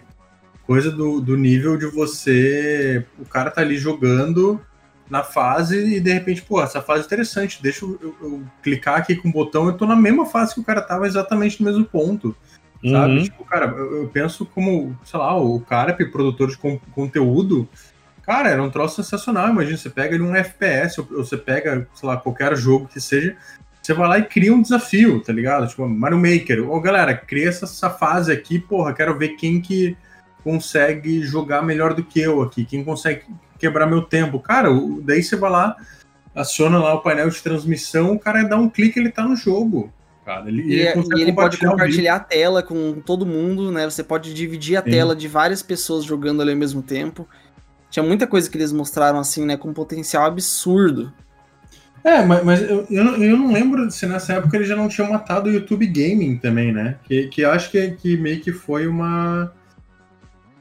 coisa do, do nível de você. O cara tá ali jogando na fase e de repente, pô, essa fase é interessante, deixa eu, eu, eu, clicar aqui com o botão, eu tô na mesma fase que o cara tava exatamente no mesmo ponto. Sabe? Uhum. Tipo, cara, eu, eu, penso como, sei lá, o cara que produtor de con conteúdo, cara, era um troço sensacional. Imagina, você pega ele um FPS, ou, você pega, sei lá, qualquer jogo que seja, você vai lá e cria um desafio, tá ligado? Tipo, Mario Maker. Ô, galera, cria essa, essa fase aqui, porra, quero ver quem que consegue jogar melhor do que eu aqui, quem consegue quebrar meu tempo. Cara, daí você vai lá, aciona lá o painel de transmissão, o cara dá um clique ele tá no jogo. Cara, ele, e, ele, e ele pode compartilhar a tela com todo mundo, né? Você pode dividir a Sim. tela de várias pessoas jogando ali ao mesmo tempo. Tinha muita coisa que eles mostraram assim, né? Com potencial absurdo. É, mas, mas eu, eu, não, eu não lembro se nessa época eles já não tinham matado o YouTube Gaming também, né? Que, que acho que, que meio que foi uma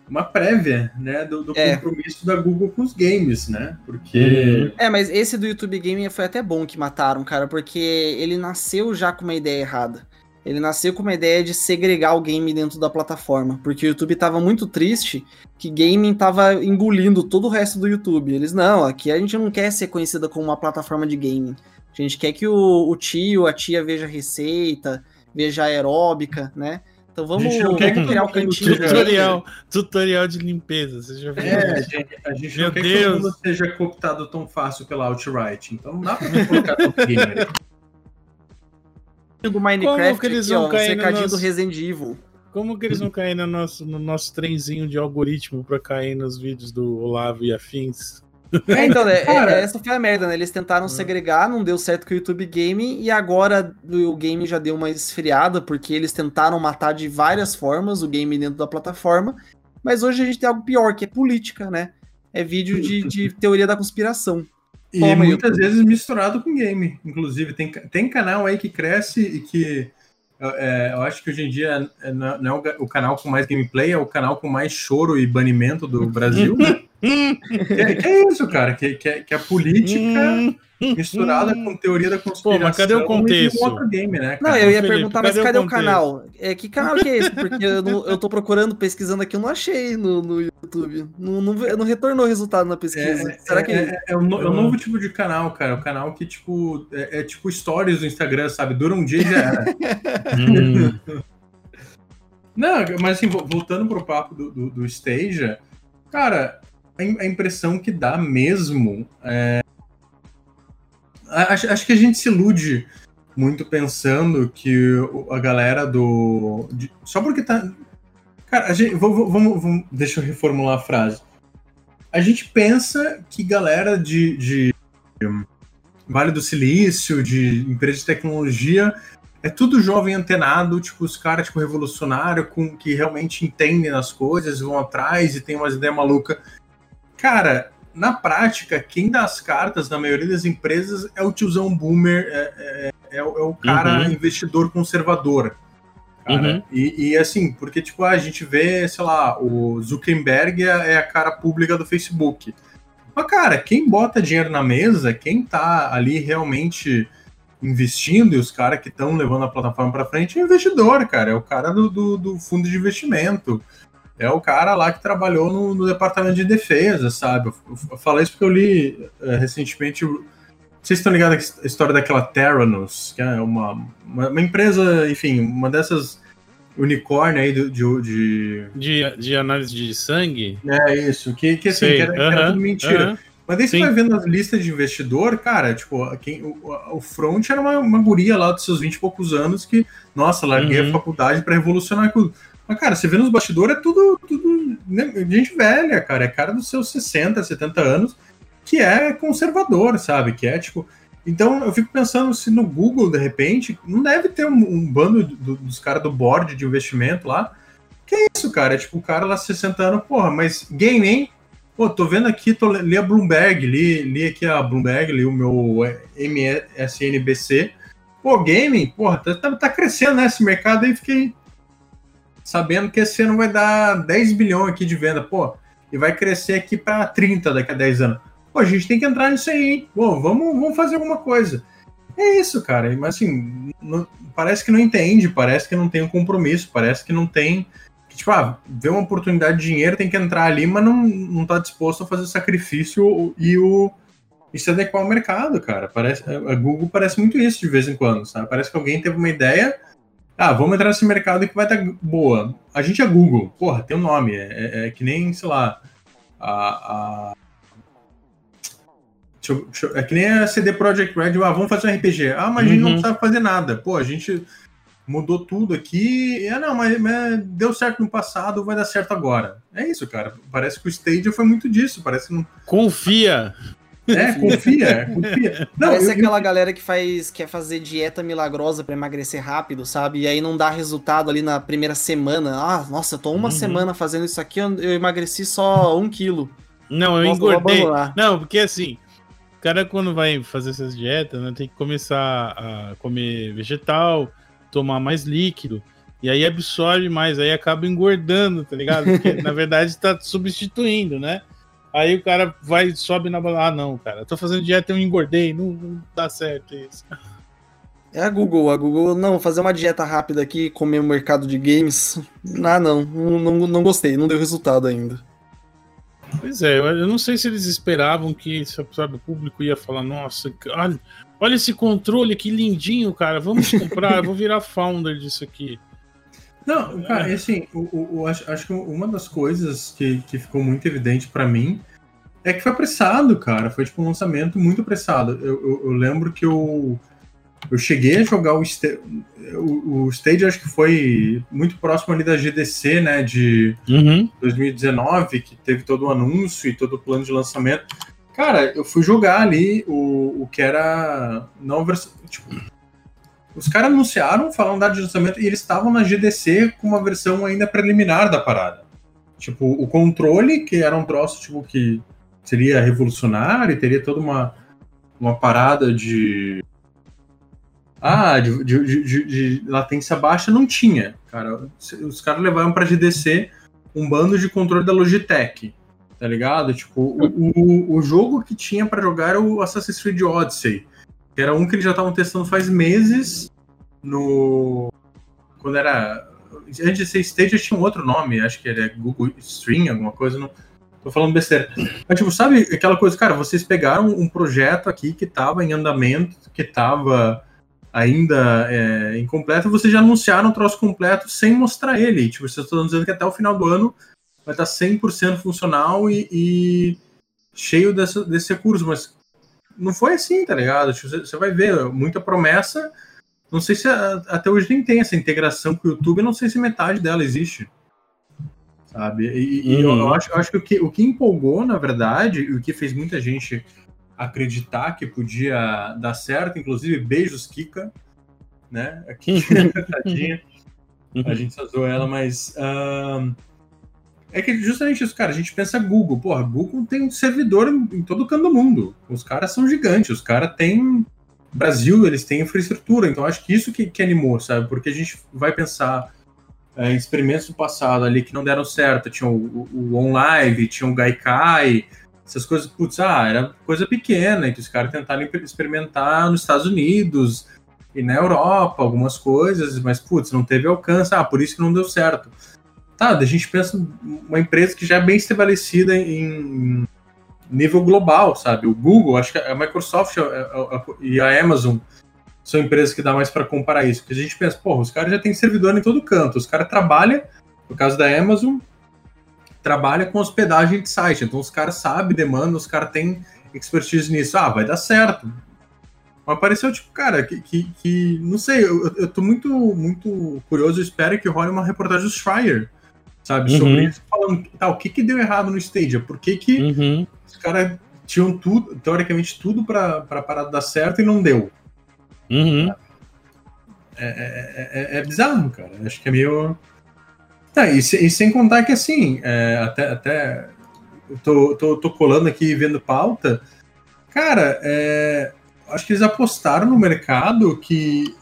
uma prévia, né, do, do é. compromisso da Google com os games, né? Porque. É, mas esse do YouTube Gaming foi até bom que mataram, cara, porque ele nasceu já com uma ideia errada. Ele nasceu com uma ideia de segregar o game dentro da plataforma, porque o YouTube tava muito triste que gaming tava engolindo todo o resto do YouTube. Eles, não, aqui a gente não quer ser conhecida como uma plataforma de gaming. A gente quer que o, o tio, a tia veja receita, veja aeróbica, né? Então vamos, vamos criar o cantinho. Tutorial, tutorial de limpeza. Você já viu? É, a gente, a gente Meu não quer Deus. que o mundo seja cooptado tão fácil pela Outright. Então não dá pra colocar tão gamer do Minecraft Como que eles aqui, vão ó, cair no nosso... do Resident Evil. Como que eles vão cair no nosso, no nosso trenzinho de algoritmo para cair nos vídeos do Olavo e afins? É, então, né, é, essa foi a merda, né? Eles tentaram hum. segregar, não deu certo com o YouTube Game, e agora o game já deu uma esfriada, porque eles tentaram matar de várias formas o game dentro da plataforma. Mas hoje a gente tem algo pior, que é política, né? É vídeo de, de teoria da conspiração. E Toma, muitas YouTube. vezes misturado com game. Inclusive, tem, tem canal aí que cresce e que é, eu acho que hoje em dia é, não é o, o, canal com mais gameplay, é o canal com mais choro e banimento do Brasil. Né? Que, que, é isso, cara? Que, que, é, que é a política misturada com teoria da conspiração. Pô, mas cadê o contexto? outro game, né, cara? Não, eu ia Felipe, perguntar, mas cadê, cadê o, o, canal? É, que canal que é esse? Porque eu, não, eu tô procurando, pesquisando aqui, eu não achei no, no YouTube. Não, não, não retornou resultado na pesquisa. É, Será que... É, é, é, um, é, um, novo tipo de canal, cara. O canal que, tipo, é, é, tipo stories do Instagram, sabe? Dura um dia e já era. hum. Não, mas assim, voltando pro papo do, do, do Stadia, cara, a impressão que dá mesmo é... Acho, acho que a gente se ilude muito pensando que a galera do. De, só porque tá. Cara, a gente, vamos, vamos, vamos, deixa eu reformular a frase. A gente pensa que galera de, de Vale do Silício, de empresa de tecnologia, é tudo jovem antenado, tipo, os caras, tipo, revolucionário, com, que realmente entendem as coisas, vão atrás e tem umas ideias malucas. Cara, na prática, quem dá as cartas na maioria das empresas é o tiozão boomer, é, é, é, o- é o cara Uhum. investidor conservador. Cara. Uhum. E, e, assim, porque tipo, a gente vê, sei lá, o Zuckerberg é, é a cara pública do Facebook. Mas, cara, quem bota dinheiro na mesa, quem tá ali realmente investindo e os caras que estão levando a plataforma para frente é o investidor, cara. É o cara do, do, do fundo de investimento. É o cara lá que trabalhou no, no departamento de defesa, sabe? Eu, eu falei isso porque eu li eh, recentemente. Vocês estão ligados à história daquela Theranos, que é uma, uma, uma empresa, enfim, uma dessas unicórnio aí de, de, De, de análise de sangue? É isso, que, que assim, Sei, que era, era tudo mentira. aham. Mas daí você Sim. vai vendo as listas de investidor, cara, tipo, quem, o, o front era uma, uma guria lá dos seus 20 e poucos anos que, nossa, larguei Uhum. a faculdade pra revolucionar tudo. Mas, cara, você vê nos bastidores, é tudo, tudo né, gente velha, cara, é cara dos seus 60, 70 anos, que é conservador, sabe? Que é, tipo... Então, eu fico pensando se no Google, de repente, não deve ter um, um bando do- dos caras do board de investimento lá, que é isso, cara? É tipo, o cara lá 60 anos, porra, mas game, hein? Pô, tô vendo aqui, tô, li a Bloomberg, li, li aqui a Bloomberg, li o meu MSNBC. Pô, gaming, porra, tá, tá, tá crescendo né, esse mercado aí, fiquei sabendo que esse ano vai dar 10 bilhões aqui de venda, pô, e vai crescer aqui para 30 daqui a 10 anos. Pô, a gente tem que entrar nisso aí, hein? Pô, vamos, vamos fazer alguma coisa. É isso, cara, mas assim, não- parece que não entende, parece que não tem um compromisso, parece que não tem tipo, ah, vê uma oportunidade de dinheiro, tem que entrar ali, mas não, não tá disposto a fazer o sacrifício e o e se adequar ao mercado, cara. Parece, a Google parece muito isso de vez em quando, sabe? Parece que alguém teve uma ideia, ah, vamos entrar nesse mercado que vai estar boa. A gente é Google, porra, tem um nome, é, é- é que nem, sei lá, a... a- deixa eu- deixa eu- é que nem a CD Projekt Red, ah, vamos fazer um RPG. Ah, mas a gente não Uhum. sabe fazer nada. Pô, a gente mudou tudo aqui. Ah, não, mas, mas deu certo no passado, vai dar certo agora. É isso, cara. Parece que o Stadia foi muito disso. Parece que não. Confia! É, confia, confia. Não, Parece eu- aquela galera que faz quer fazer dieta milagrosa pra emagrecer rápido, sabe? E aí não dá resultado ali na primeira semana. Ah, nossa, eu tô uma Uhum. semana fazendo isso aqui, eu eu emagreci só um quilo. Não, eu Nossa, engordei. Não, porque assim, o cara quando vai fazer essas dietas, né, tem que começar a comer vegetal, tomar mais líquido, e aí absorve mais, aí acaba engordando, tá ligado? Porque na verdade tá substituindo, né? Aí o cara vai, sobe na bola, ah não, cara, tô fazendo dieta e eu engordei, não, não dá certo isso. É a Google, a Google, não, fazer uma dieta rápida aqui, comer o mercado de games. Ah, não, não, não, gostei, não deu resultado ainda. Pois é, eu eu não sei se eles esperavam que sabe, o público ia falar, nossa, olha, olha esse controle, que lindinho, cara, vamos comprar, eu vou virar founder disso aqui. Não, cara, e assim, o, o- o- acho, acho que uma das coisas que, que ficou muito evidente pra mim é que foi apressado, cara. Foi tipo um lançamento muito apressado. Eu, eu, eu lembro que eu, eu cheguei a jogar o, Sta- o, o Stage, acho que foi muito próximo ali da GDC, né, de Uhum. 2019, que teve todo o anúncio e todo o plano de lançamento. Cara, eu fui jogar ali o, o que era não versão. Tipo, os caras anunciaram, falaram data de lançamento e eles estavam na GDC com uma versão ainda preliminar da parada. Tipo, o controle, que era um troço tipo, que seria revolucionário, teria toda uma, uma parada de. Ah, de, de, de- de- latência baixa, não tinha. Cara, os caras levaram pra GDC um bando de controle da Logitech, tá ligado? Tipo, o, o, o jogo que tinha pra jogar era o Assassin's Creed Odyssey, que era um que eles já estavam testando faz meses no. Quando era. Antes de ser Stage tinha um outro nome, acho que era Google Stream, alguma coisa, não. Tô falando besteira. Mas, tipo, sabe aquela coisa, cara, vocês pegaram um projeto aqui que tava em andamento, que tava ainda é, incompleto, vocês já anunciaram o troço completo sem mostrar ele. Tipo, vocês estão dizendo que até o final do ano vai estar 100% funcional e, e cheio dessa, desse recurso, mas não foi assim, tá ligado? Tipo, você, vai ver muita promessa. Não sei se até hoje nem tem essa integração com o YouTube, não sei se metade dela existe. Sabe? E, e eu- Uhum. eu, acho, eu acho que o, que o que empolgou, na verdade, e o que fez muita gente acreditar que podia dar certo, inclusive beijos, Kika, né? Aqui, tadinha. A gente só zoou ela, mas. ahn, é que justamente isso, cara. A gente pensa Google. Porra, Google tem um servidor em, todo canto do mundo. Os caras são gigantes. Os caras têm Brasil, eles têm infraestrutura, então acho que isso que, que animou, sabe? Porque a gente vai pensar é, experimentos do passado ali que não deram certo, tinha o, o, o OnLive, tinha o Gaikai, essas coisas, putz, ah, era coisa pequena, que os caras tentaram experimentar nos Estados Unidos e na Europa, algumas coisas, mas, putz, não teve alcance, ah, por isso que não deu certo. Tá, a gente pensa uma empresa que já é bem estabelecida em nível global, sabe? O Google, acho que a Microsoft e a Amazon são empresas que dá mais para comparar isso, porque a gente pensa, porra, os caras já têm servidor em todo canto, os caras trabalham, no caso da Amazon, trabalha com hospedagem de site, então os caras sabem demanda, os caras têm expertise nisso, ah, vai dar certo. Mas pareceu, tipo, cara, que, que, que não sei, eu, eu tô muito, muito curioso, espero que role uma reportagem do Schreier, sabe, uhum. sobre isso, falando, tá, o que que deu errado no Stadia, por que que uhum. os caras tinham tudo, teoricamente tudo para parar de dar certo e não deu. Uhum. É, é, é, é, bizarro, cara. Acho que é meio. Tá, e, se, e sem contar que assim, é, até, até eu tô, tô, tô colando aqui vendo pauta. Cara, é, acho que eles apostaram no mercado que.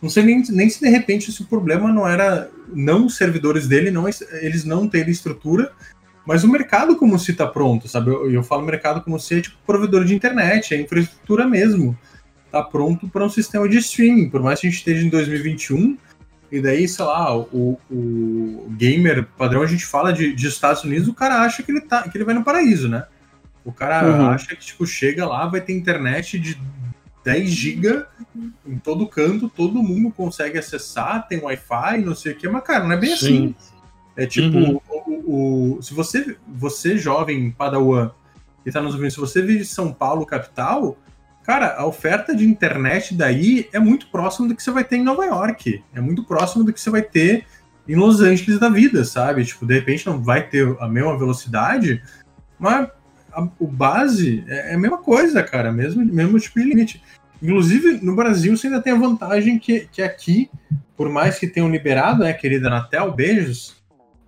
Não sei nem, nem se de repente esse problema não era não os servidores dele, não eles não terem estrutura, mas o mercado como se está pronto, sabe? Eu, eu falo mercado como se é tipo provedor de internet, é infraestrutura mesmo tá pronto para um sistema de streaming, por mais que a gente esteja em 2021, e daí, sei lá, o, o gamer padrão, a gente fala de, de Estados Unidos, o cara acha que ele, tá, que ele vai no paraíso, né? O cara uhum. acha que, tipo, chega lá, vai ter internet de 10 GB em todo canto, todo mundo consegue acessar, tem Wi-Fi, não sei o que, mas, cara, não é bem Sim. assim. É tipo, uhum. o, o, se você, você jovem padawan que tá nos ouvindo, se você vive em São Paulo, capital, Cara, a oferta de internet daí é muito próxima do que você vai ter em Nova York. É muito próximo do que você vai ter em Los Angeles da vida, sabe? Tipo, de repente não vai ter a mesma velocidade, mas a, o base é, é, a mesma coisa, cara, mesmo, mesmo tipo de limite. Inclusive, no Brasil, você ainda tem a vantagem que, que aqui, por mais que tenham liberado, né, querida Anatel, beijos,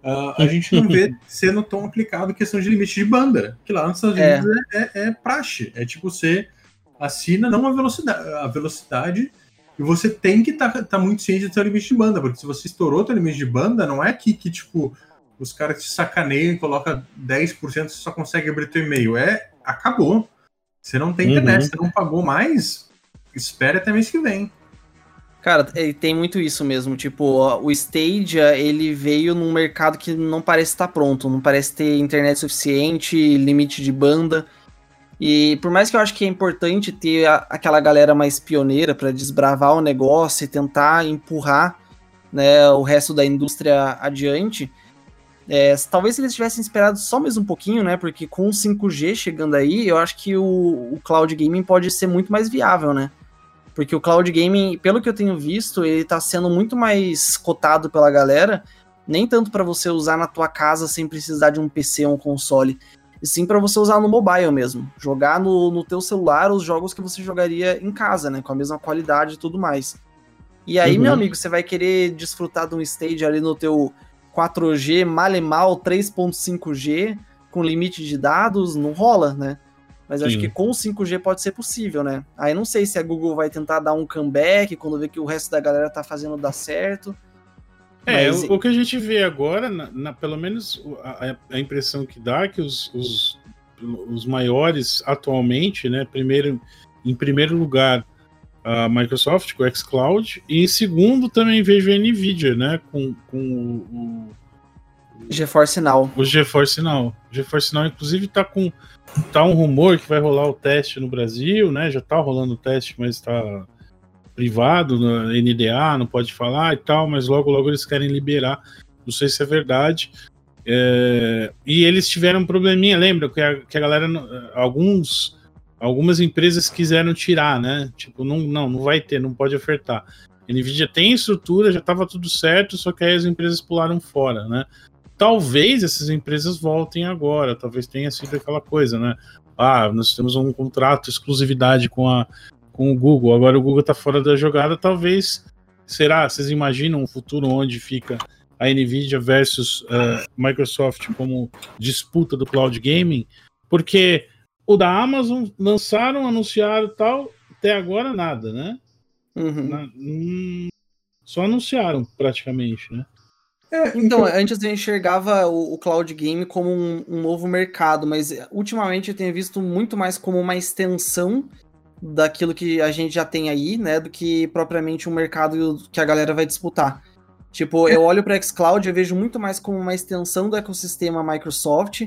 uh, a gente não vê sendo tão aplicado questão de limite de banda, que lá nos Estados é. Unidos é, é, é praxe. É tipo, você assina não a velocidade, a velocidade e você tem que estar tá, tá muito ciente do seu limite de banda, porque se você estourou seu limite de banda, não é aqui que, tipo, os caras te sacaneiam e colocam 10%, você só consegue abrir teu e-mail. É, acabou. Você não tem internet, uhum. você não pagou mais, espere até mês que vem. Cara, tem muito isso mesmo. Tipo, o Stadia, ele veio num mercado que não parece estar pronto, não parece ter internet suficiente, limite de banda. E por mais que eu acho que é importante ter a, aquela galera mais pioneira para desbravar o negócio e tentar empurrar né, o resto da indústria adiante, é, talvez eles tivessem esperado só mais um pouquinho, né? Porque com o 5G chegando aí, eu acho que o, o cloud gaming pode ser muito mais viável, né? Porque o cloud gaming, pelo que eu tenho visto, ele está sendo muito mais cotado pela galera, nem tanto para você usar na tua casa sem precisar de um PC ou um console, e sim para você usar no mobile mesmo. Jogar no, no teu celular os jogos que você jogaria em casa, né? Com a mesma qualidade e tudo mais. E aí, uhum. meu amigo, você vai querer desfrutar de um stage ali no teu 4G, mal e mal 3.5G, com limite de dados, não rola, né? Mas acho que com o 5G pode ser possível, né? Aí não sei se a Google vai tentar dar um comeback quando vê que o resto da galera tá fazendo dar certo. É, Mas... o, o, que a gente vê agora, na, na pelo menos a, a, impressão que dá é que os, os, os maiores atualmente, né, primeiro, em primeiro lugar, a Microsoft com o xCloud, e em segundo também vejo a Nvidia, né, com, com o, o GeForce Now. O GeForce Now. O GeForce Now, inclusive, tá com tá um rumor que vai rolar o teste no Brasil, né? Já tá rolando o teste, mas tá privado, na NDA, não pode falar e tal, mas logo, logo eles querem liberar. Não sei se é verdade. É, e eles tiveram um probleminha, lembra? Que a, que a galera, alguns, algumas empresas quiseram tirar, né? Tipo, não, não, não vai ter, não pode ofertar. Nvidia tem estrutura, já estava tudo certo, só que aí as empresas pularam fora, né? Talvez essas empresas voltem agora, talvez tenha sido aquela coisa, né? Ah, nós temos um contrato exclusividade com a, com o Google. Agora o Google está fora da jogada, talvez. Será? Vocês imaginam um futuro onde fica a Nvidia versus uh, Microsoft como disputa do cloud gaming? Porque o da Amazon lançaram, anunciaram tal, até agora nada, né? Uhum. Na- hum, só anunciaram praticamente, né? É, Então, antes eu enxergava o, o cloud game como um, um novo mercado, mas eh, ultimamente eu tenho visto muito mais como uma extensão daquilo que a gente já tem aí, né, do que propriamente um mercado que a galera vai disputar. Tipo, eu olho para xCloud e vejo muito mais como uma extensão do ecossistema Microsoft,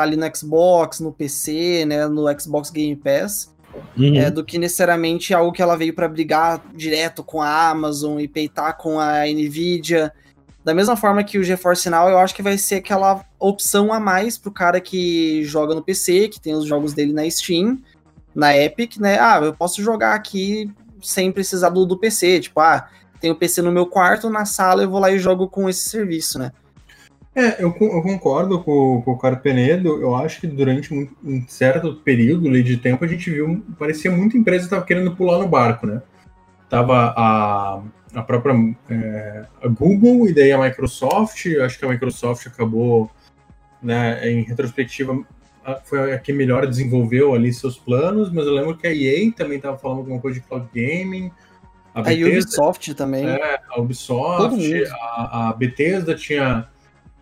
tá ali no Xbox, no PC, né, no Xbox Game Pass, Uhum. é, do que necessariamente algo que ela veio para brigar direto com a Amazon e peitar com a Nvidia. Da mesma forma que o GeForce Now, eu acho que vai ser aquela opção a mais pro cara que joga no PC, que tem os jogos dele na Steam, na Epic, né? Ah, eu posso jogar aqui sem precisar do, do PC. Tipo, ah, tem o PC no meu quarto, na sala eu vou lá e jogo com esse serviço, né? É, eu, eu concordo com, com o Caro Penedo. Eu acho que durante um, um certo período ali de tempo a gente viu, parecia muita empresa estava querendo pular no barco, né? Tava a, a própria é, a Google e daí a Microsoft. Eu acho que a Microsoft acabou, né, em retrospectiva, foi a que melhor desenvolveu ali seus planos, mas eu lembro que a EA também estava falando alguma coisa de cloud gaming. A A Bethesda Ubisoft também. é, a Ubisoft, a, a Bethesda tinha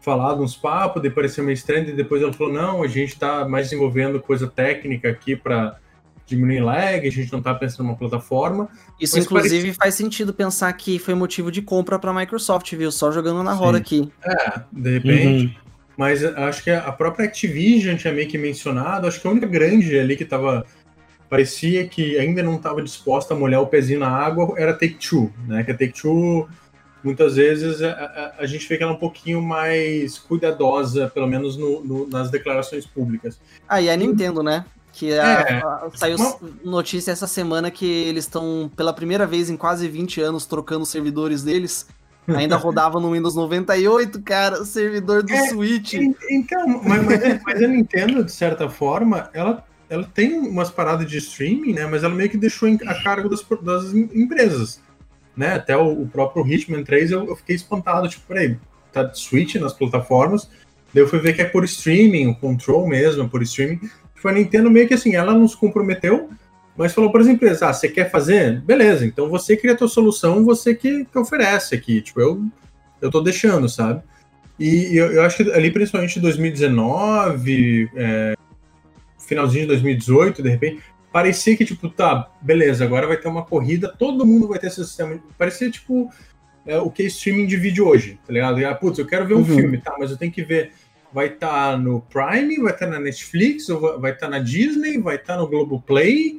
falado uns papos, depois pareceu meio estranho, e depois ela falou, não, a gente está mais desenvolvendo coisa técnica aqui para diminuir lag, a gente não está pensando numa plataforma. Isso, inclusive, faz sentido pensar que foi motivo de compra pra Microsoft, viu? Só jogando na roda Sim. aqui. É, de repente. Uhum. Mas acho que a própria Activision tinha meio que mencionado, acho que a única grande ali que tava. Parecia que ainda não estava disposta a molhar o pezinho na água era a Take-Two, né? Que a Take-Two, muitas vezes, a, a- a gente vê que ela é um pouquinho mais cuidadosa, pelo menos no- no- nas declarações públicas. Ah, e a Nintendo, né? Que É. a- saiu Uma- notícia essa semana que eles estão, pela primeira vez em quase 20 anos, trocando os servidores deles. Ainda rodava no Windows 98, cara, o servidor do É, Switch. En- Então, mas, mas a- mas a Nintendo, de certa forma, ela, ela tem umas paradas de streaming, né? Mas ela meio que deixou a cargo das, das em- empresas. Né? Até o, o próprio Hitman 3 eu, eu fiquei espantado, tipo, peraí, tá Switch nas plataformas. Daí eu fui ver que é por streaming, o control mesmo, é por streaming. Foi a Nintendo meio que assim, ela não se comprometeu, mas falou para as empresas: ah, você quer fazer? Beleza, então você cria a tua solução, você que, que oferece aqui. Tipo, eu, eu tô deixando, sabe? E eu, eu acho que ali, principalmente em 2019, é, finalzinho de 2018, de repente, parecia que, tipo, tá, beleza, agora vai ter uma corrida, todo mundo vai ter esse sistema. Parecia, tipo, é, o que é streaming de vídeo hoje, tá ligado? E, ah, putz, eu quero ver um Uhum. filme, tá, mas eu tenho que ver. Vai estar no Prime, vai estar na Netflix, vai estar na Disney, vai estar no Globoplay,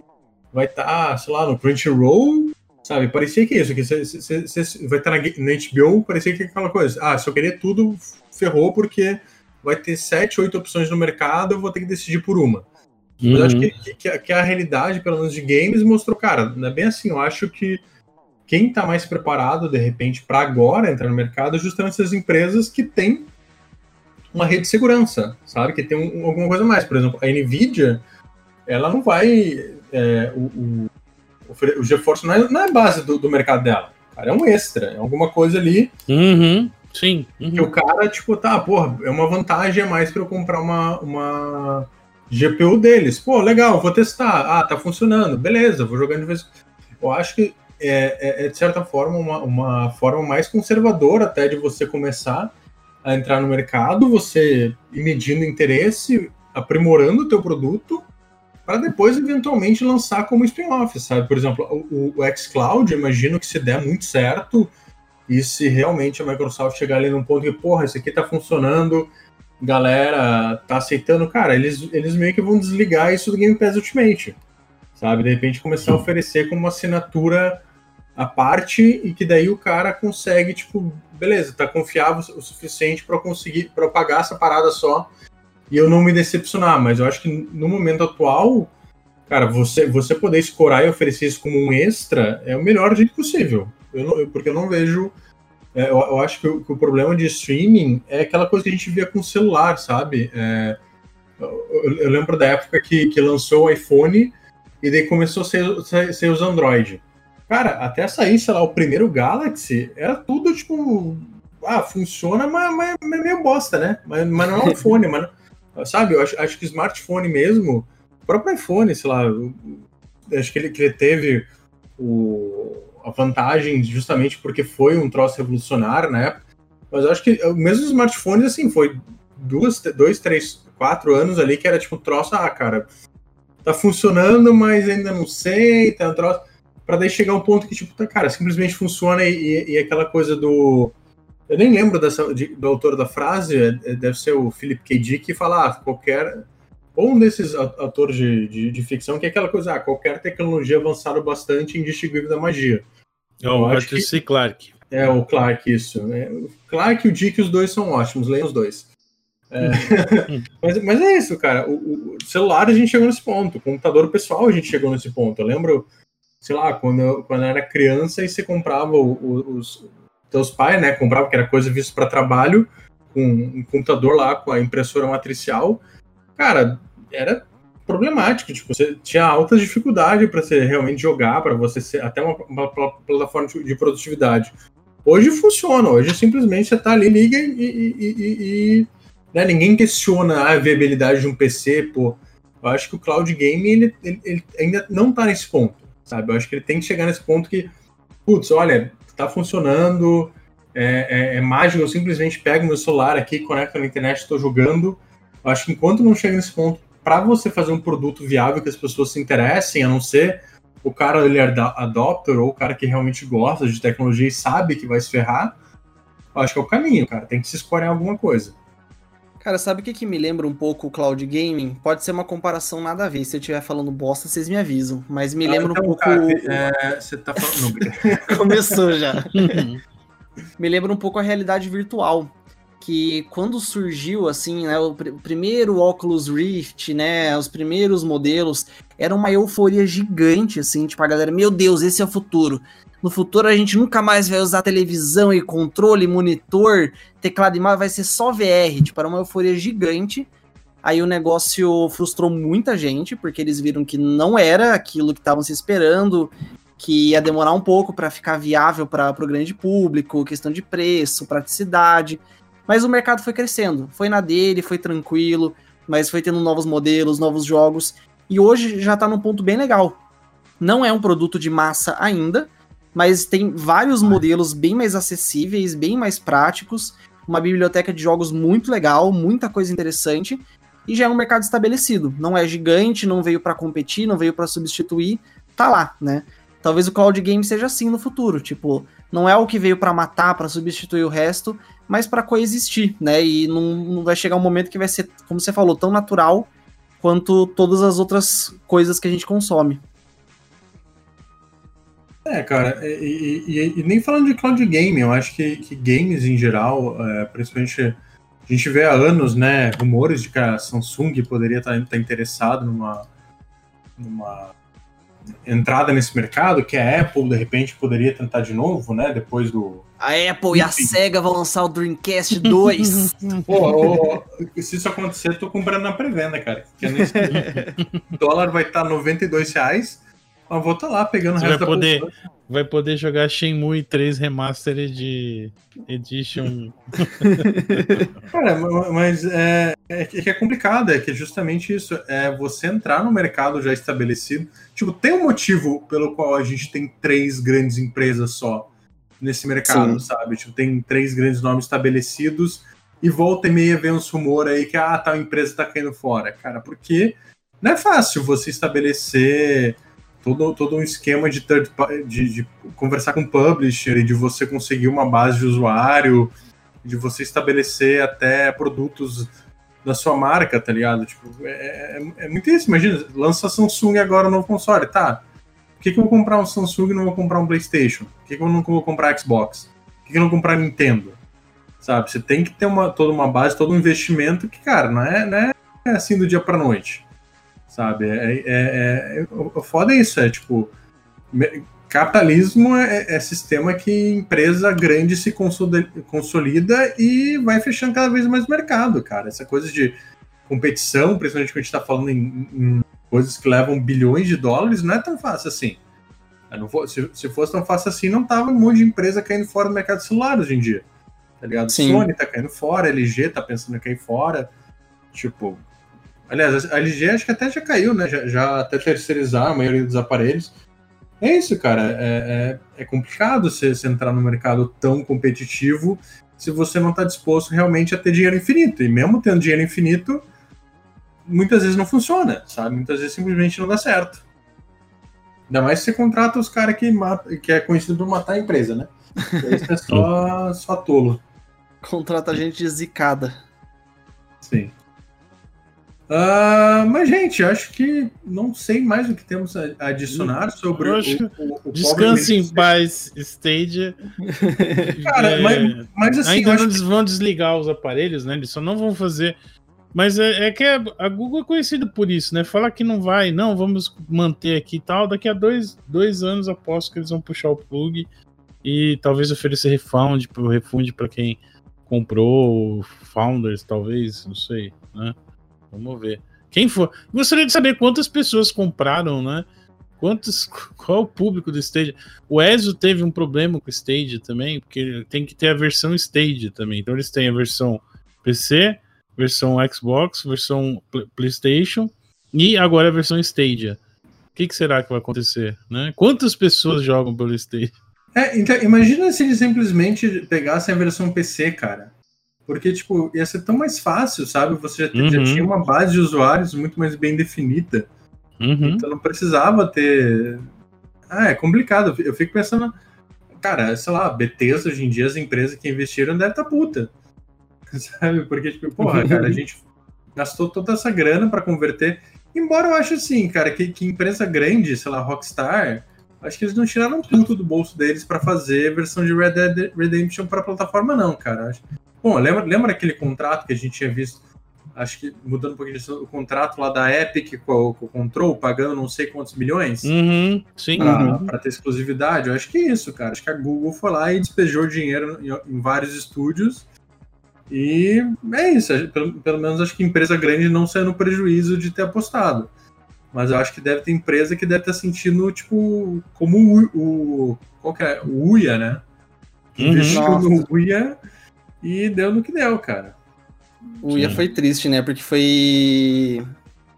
vai estar, sei lá, no Crunchyroll, sabe? Parecia que isso, que você você- você vai estar na, na HBO, parecia que é aquela coisa. Ah, se eu querer tudo, ferrou, porque vai ter sete, oito opções no mercado, eu vou ter que decidir por uma. Mas eu acho Uhum. que, que- que a, realidade, pelo menos de games, mostrou, cara, não é bem assim. Eu acho que quem tá mais preparado, de repente, para agora entrar no mercado é justamente essas empresas que têm uma rede de segurança, sabe? Que tem um- alguma coisa mais. Por exemplo, a Nvidia, ela não vai. é, o, o, o GeForce não é, não é base do, do mercado dela. Cara, é um extra, é alguma coisa ali Uhum. Sim. uhum. que o cara, tipo, tá, porra, é uma vantagem a mais para eu comprar uma, uma GPU deles. Pô, legal, vou testar. Ah, tá funcionando. Beleza, vou jogando de vez. Eu acho que é, é, é, de certa forma, uma, uma forma mais conservadora até de você começar a entrar no mercado, você ir medindo interesse, aprimorando o teu produto, para depois, eventualmente, lançar como spin-off, sabe? Por exemplo, o, o xCloud, eu imagino que se der muito certo, e se realmente a Microsoft chegar ali num ponto que, porra, isso aqui tá funcionando, galera tá aceitando, cara, eles, eles meio que vão desligar isso do Game Pass Ultimate, sabe? De repente começar a oferecer como uma assinatura à parte e que daí o cara consegue, tipo, beleza, tá confiável o suficiente para conseguir, para pagar essa parada só e eu não me decepcionar, mas eu acho que no momento atual, cara, você, você poder escorar e oferecer isso como um extra é o melhor jeito possível. Eu não- eu- porque eu não vejo. É, eu, eu acho que o, que o problema de streaming é aquela coisa que a gente via com o celular, sabe? É, eu, eu- lembro da época que, que lançou o iPhone e daí começou a ser, ser, ser os Android. Cara, até sair, sei lá, o primeiro Galaxy, era tudo tipo. Ah, funciona, mas, mas, mas é meio bosta, né? Mas, mas não é um fone, mas, sabe? Eu acho, acho que smartphone mesmo, o próprio iPhone, sei lá, acho que ele, que ele teve o, a vantagem justamente porque foi um troço revolucionário na época. Mas eu acho que mesmo os smartphones, assim, foi duas, dois, três, quatro anos ali que era tipo troço, ah, cara, tá funcionando, mas ainda não sei, tá um troço. Pra daí chegar um ponto que, tipo, tá, cara, simplesmente funciona e, e aquela coisa do. Eu nem lembro dessa, de, do autor da frase, é, é, deve ser o Philip K. Dick, que fala, ah, qualquer. Ou um desses atores de, de, de, ficção, que é aquela coisa, ah, qualquer tecnologia avançada bastante indistinguível da magia. É o Arthur C. Clarke. É, o Clark, isso. Né? O Clark e o Dick, os dois são ótimos, leiam os dois. É. mas, mas, é isso, cara. O, o, celular a gente chegou nesse ponto. O computador pessoal a gente chegou nesse ponto. Eu lembro, sei lá, quando eu, quando eu era criança e você comprava o, os teus pais, né? Comprava, que era coisa vista para trabalho, com um computador lá, com a impressora matricial. Cara, era problemático. Tipo, você tinha alta dificuldade para você realmente jogar, para você ser até uma, uma, plataforma de produtividade. Hoje funciona, hoje simplesmente você tá ali, liga e, e, e, e né, ninguém questiona a viabilidade de um PC, pô. Eu acho que o cloud game ele, ele, ele, ainda não tá nesse ponto, sabe? Eu acho que ele tem que chegar nesse ponto que, putz, olha, tá funcionando, é, é, é mágico, eu simplesmente pego meu celular aqui, conecto na internet, estou jogando. Eu acho que enquanto não chega nesse ponto, para você fazer um produto viável que as pessoas se interessem, a não ser o cara ele é adopter ou o cara que realmente gosta de tecnologia e sabe que vai se ferrar, eu acho que é o caminho, cara. Tem que se escolher alguma coisa. Cara, sabe o que, que me lembra um pouco o cloud gaming? Pode ser uma comparação nada a ver. Se eu estiver falando bosta, vocês me avisam. Mas me ah, lembra então, um pouco. Cara, é, você tá falando. Começou já. me lembra um pouco a realidade virtual que quando surgiu assim, né, o pr primeiro Oculus Rift, né, os primeiros modelos, era uma euforia gigante assim, tipo a galera, meu Deus, esse é o futuro. No futuro a gente nunca mais vai usar televisão e controle, monitor, teclado e mouse, vai ser só VR, tipo, era uma euforia gigante. Aí o negócio frustrou muita gente, porque eles viram que não era aquilo que estavam se esperando, que ia demorar um pouco para ficar viável para o grande público, questão de preço, praticidade. Mas o mercado foi crescendo, foi na dele, foi tranquilo, mas foi tendo novos modelos, novos jogos, e hoje já está num ponto bem legal. Não é um produto de massa ainda, mas tem vários modelos bem mais acessíveis, bem mais práticos, uma biblioteca de jogos muito legal, muita coisa interessante, e já é um mercado estabelecido. Não é gigante, não veio para competir, não veio para substituir, tá lá, né? Talvez o cloud game seja assim no futuro, tipo, não é o que veio para matar, para substituir o resto, mas para coexistir, né? E não, não, vai chegar um momento que vai ser, como você falou, tão natural quanto todas as outras coisas que a gente consome. É, cara, e, e, e nem falando de cloud game, eu acho que, que games em geral, é, principalmente a gente vê há anos, né, rumores de que a Samsung poderia estar, estar interessado numa, numa entrada nesse mercado, que a Apple de repente poderia tentar de novo, né? Depois do. A Apple Enfim. e a Sega vão lançar o Dreamcast 2. Pô, se isso acontecer, eu tô comprando na pré-venda, cara. Nesse... o dólar vai estar tá 92 reais. Eu vou estar tá lá pegando Você o resto vai poder, vai poder jogar Shenmue 3 Remastered Edition. Cara, mas é, é, que é complicado, é que é justamente isso. É você entrar no mercado já estabelecido. Tipo, tem um motivo pelo qual a gente tem três grandes empresas só nesse mercado, Sim. sabe? Tipo, tem três grandes nomes estabelecidos e volta e meia vem uns rumores aí que ah, tal empresa tá caindo fora. Cara, porque não é fácil você estabelecer todo, todo um esquema de, third, de, de conversar com o publisher e de você conseguir uma base de usuário, de você estabelecer até produtos da sua marca, tá ligado? Tipo, é, é, é muito isso. Imagina, lança Samsung agora no console, tá? Por que, que eu vou comprar um Samsung e não vou comprar um PlayStation? Por que, que eu não vou comprar Xbox? Por que, que eu não vou comprar Nintendo? Sabe? Você tem que ter uma, toda uma base, todo um investimento que, cara, não é, não é assim do dia pra noite sabe? É, é, é, o foda é isso, é tipo. Capitalismo é, é, sistema que empresa grande se consolida e vai fechando cada vez mais mercado, cara. Essa coisa de competição, principalmente quando a gente está falando em, em, coisas que levam bilhões de dólares, não é tão fácil assim. Vou, se, se, fosse tão fácil assim, não tava um monte de empresa caindo fora do mercado celular hoje em dia. Tá ligado? Sim. Sony tá caindo fora, LG tá pensando em cair fora. Tipo, Aliás, a LG acho que até já caiu, né? Já, já até terceirizar a maioria dos aparelhos. É isso, cara. É, é, é complicado você, você entrar no mercado tão competitivo se você não está disposto realmente a ter dinheiro infinito. E mesmo tendo dinheiro infinito, muitas vezes não funciona, sabe? Muitas vezes simplesmente não dá certo. Ainda mais se você contrata os caras que, mata, que é conhecido por matar a empresa, né? Isso é só, só tolo. Contrata gente zicada. Sim. Uh, mas, gente, acho que não sei mais o que temos a adicionar sobre o, o, o Descanse em paz, Stadia. Cara, é, mas, mas assim. Ainda não que... vão desligar os aparelhos, né? Eles só não vão fazer. Mas é, é que a, a, Google é conhecida por isso, né? Fala que não vai, não, vamos manter aqui e tal. Daqui a dois, dois anos aposto que eles vão puxar o plug e talvez oferecer refund, refund para quem comprou, founders, talvez, não sei, né? Vamos ver. Quem for. Gostaria de saber quantas pessoas compraram, né? Quantos, qual é o público do Stage? O Ezio teve um problema com o Stage também, porque tem que ter a versão Stage também. Então eles têm a versão PC, versão Xbox, versão PlayStation e agora a versão Stadia. O que, que, será que vai acontecer? Né? Quantas pessoas jogam pelo Stadia? É, então, imagina se eles simplesmente pegassem a versão PC, cara. Porque, tipo, ia ser tão mais fácil, sabe? Você já, uhum. já tinha uma base de usuários muito mais bem definida. Uhum. Então não precisava ter. Ah, é complicado. Eu fico pensando. Cara, sei lá, Bethesda hoje em dia, as empresas que investiram devem estar tá puta. Sabe? Porque, tipo, porra, cara, a gente gastou toda essa grana para converter. Embora eu ache assim, cara, que, que empresa grande, sei lá, Rockstar, acho que eles não tiraram tudo do bolso deles para fazer versão de Red Dead Redemption para plataforma, não, cara. Acho, Bom, lembra, lembra aquele contrato que a gente tinha visto? Acho que mudando um pouquinho o contrato lá da Epic com, com o Control, pagando não sei quantos milhões uhum, sim. Pra, uhum. pra, ter exclusividade. Eu acho que é isso, cara. Acho que a Google foi lá e despejou dinheiro em, em vários estúdios. E é isso. Pelo, pelo menos acho que empresa grande não saiu no prejuízo de ter apostado. Mas eu acho que deve ter empresa que deve estar sentindo, tipo, como o, o qual que é? O Uia, né? Uhum. Investiu no Uia e deu no que deu, cara. O Ia foi triste, né? Porque foi.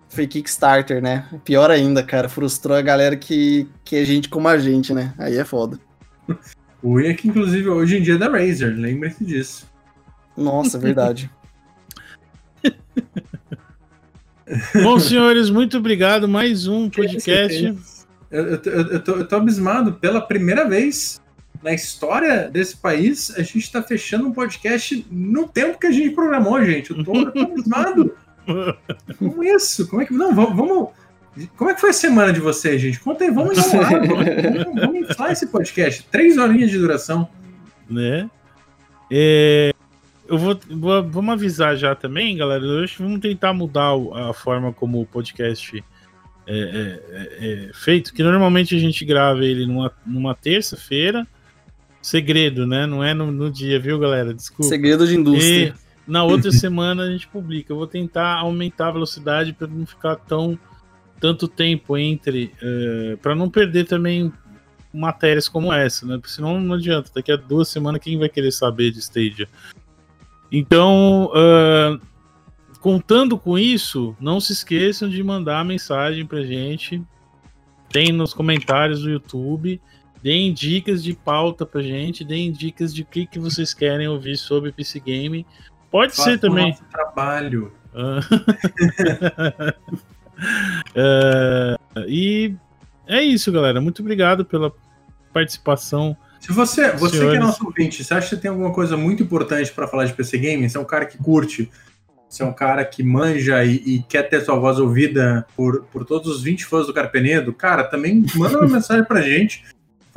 Foi Kickstarter, né? Pior ainda, cara. Frustrou a galera que, que é gente como a gente, né? Aí é foda. O Ia que, inclusive, hoje em dia é da Razer, lembre-se disso. Nossa, verdade. Bom, senhores, muito obrigado. Mais um podcast. Eu, eu, eu, eu, tô, eu tô abismado. Pela primeira vez, na história desse país, a gente está fechando um podcast no tempo que a gente programou, gente. Eu tô, abismado. Como isso? Como é que. Não, vamos, vamos. Como é que foi a semana de vocês, gente? Conta aí, vamos enrolar, vamos, vamos inflar esse podcast. Três horinhas de duração. Né? É, eu vou, vou, Vamos avisar já também, galera. Hoje vamos tentar mudar a forma como o podcast é, é, é, é feito, que normalmente a gente grava ele numa, numa terça-feira Segredo, né? Não é no, no dia, viu, galera? Desculpa. Segredo de indústria. E na outra semana a gente publica. Eu vou tentar aumentar a velocidade para não ficar tão tanto tempo entre, uh, eh, para não perder também matérias como essa, né? Porque senão não adianta. Daqui a duas semanas quem vai querer saber de Stadia? Então, uh, contando com isso, não se esqueçam de mandar mensagem pra gente. Tem nos comentários do YouTube. Deem dicas de pauta pra gente, deem dicas de o que, que vocês querem ouvir sobre PC Game. Pode Faça ser também. Nosso trabalho. uh, e é isso, galera. Muito obrigado pela participação. Se você, você que é nosso ouvinte, você acha que tem alguma coisa muito importante para falar de PC Game? Você é um cara que curte, você é um cara que manja e, e, quer ter sua voz ouvida por, por todos os 20 fãs do Carpenedo, cara, também manda uma mensagem pra gente.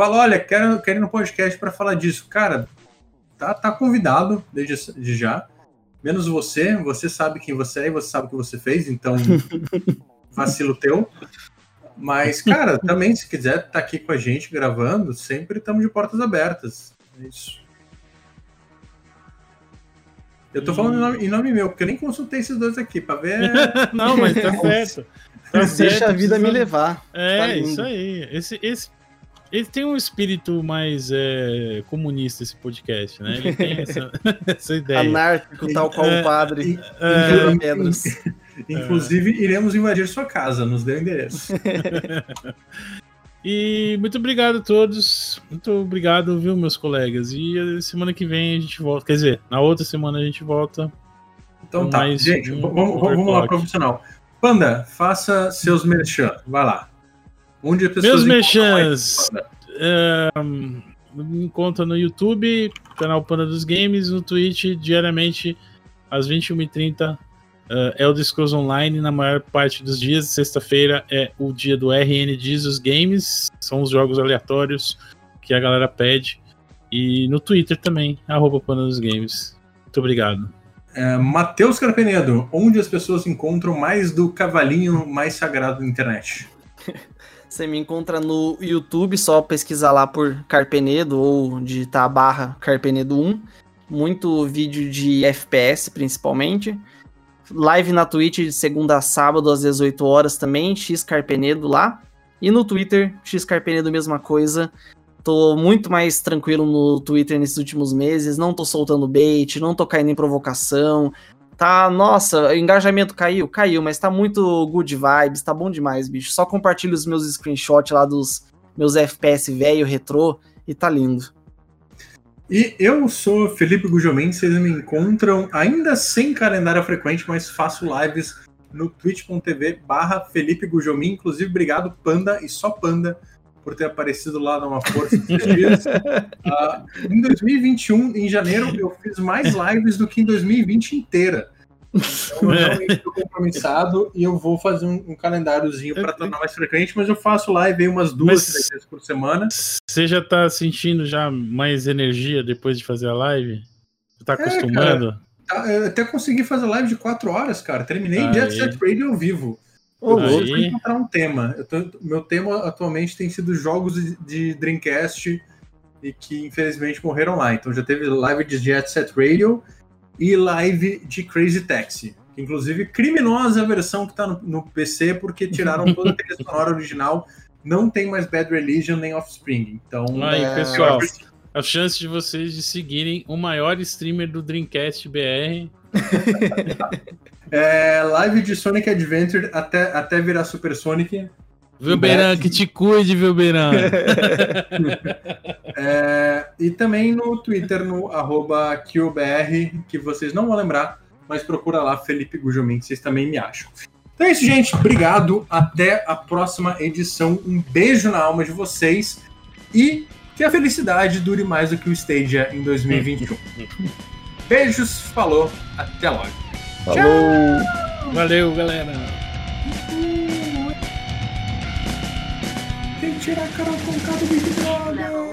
Fala, olha, quero, quero ir no podcast para falar disso. Cara, tá, tá convidado desde, desde já. Menos você, você sabe quem você é e você sabe o que você fez, então vacilo teu. Mas, cara, também se quiser estar tá aqui com a gente gravando, sempre estamos de portas abertas. É isso. Eu tô falando em nome, em nome, meu, porque eu nem consultei esses dois aqui para ver. Não, mas tá certo. Tá Deixa certo, a vida precisa... me levar. É, tá isso aí. Esse, esse ele tem um espírito mais é, comunista, esse podcast, né? Ele tem essa, essa ideia. Anárquico, tal qual é, o padre. É, pedras. Inclusive, iremos invadir sua casa, nos dê o endereço. E muito obrigado a todos. Muito obrigado, viu, meus colegas. E semana que vem a gente volta. Quer dizer, na outra semana a gente volta. Então tá, mais gente, um vamos, vamos lá, profissional. Panda, faça seus merchan, vai lá. Onde as pessoas Meus. Panda? Ahn, me encontra no YouTube, canal Panda dos Games, no Twitch, diariamente às 21h30. Uh, Elder Scrolls Online, na maior parte dos dias. Sexta-feira é o dia do RN Jesus Games, são os jogos aleatórios que a galera pede. E no Twitter também, arroba Panda dos Games. Muito obrigado. É, Matheus Carpenedo, onde as pessoas encontram mais do cavalinho mais sagrado da internet? Você me encontra no YouTube, só pesquisar lá por Carpenedo ou digitar a barra Carpenedo 1. Muito vídeo de FPS, principalmente. Live na Twitch de segunda a sábado às 18 horas também, X Carpenedo lá. E no Twitter, X Carpenedo, mesma coisa. Tô muito mais tranquilo no Twitter nesses últimos meses, não tô soltando bait, não tô caindo em provocação. Tá, nossa, o engajamento caiu? Caiu, mas tá muito good vibes, tá bom demais, bicho. Só compartilho os meus screenshots lá dos meus FPS velho, retrô, e tá lindo. E eu sou Felipe Gujomin, vocês me encontram ainda sem calendário frequente, mas faço lives no twitch.tv barra Felipe Gujomin. Inclusive, obrigado, Panda e só Panda, por ter aparecido lá numa força dias. Ah, em 2021, em janeiro, eu fiz mais lives do que em 2020 inteira. Então, eu realmente estou compromissado e eu vou fazer um, um calendáriozinho para tornar mais frequente, mas eu faço live aí umas duas, Mas- três vezes por semana. Você já tá sentindo já mais energia depois de fazer a live? Você tá É, acostumando? Tá, Eu até consegui fazer live de quatro horas, cara. Terminei. Jet Set Radio ao vivo. Eu preciso encontrar um tema. Eu tô- meu tema atualmente tem sido jogos de, de Dreamcast e que infelizmente morreram lá. Então já teve live de Jet Set Radio e live de Crazy Taxi. Inclusive, criminosa a versão que tá no, no PC, porque tiraram toda a trilha sonora original. Não tem mais Bad Religion nem Offspring. Então, Aí, É, pessoal, a chance de vocês de seguirem o maior streamer do Dreamcast BR. é, live de Sonic Adventure até, até virar Super Sonic. Velberan, que te cuide, Velberan. É, e também no Twitter, no arroba QBR, que vocês não vão lembrar, mas procura lá Felipe Gujomin, que vocês também me acham. Então é isso, gente. Obrigado. Até a próxima edição. Um beijo na alma de vocês. E que a felicidade dure mais do que o Stadia em 2021. Beijos, falou, até logo. Falou! Valeu, galera. Tem que tirar a Carol com do Big Brother.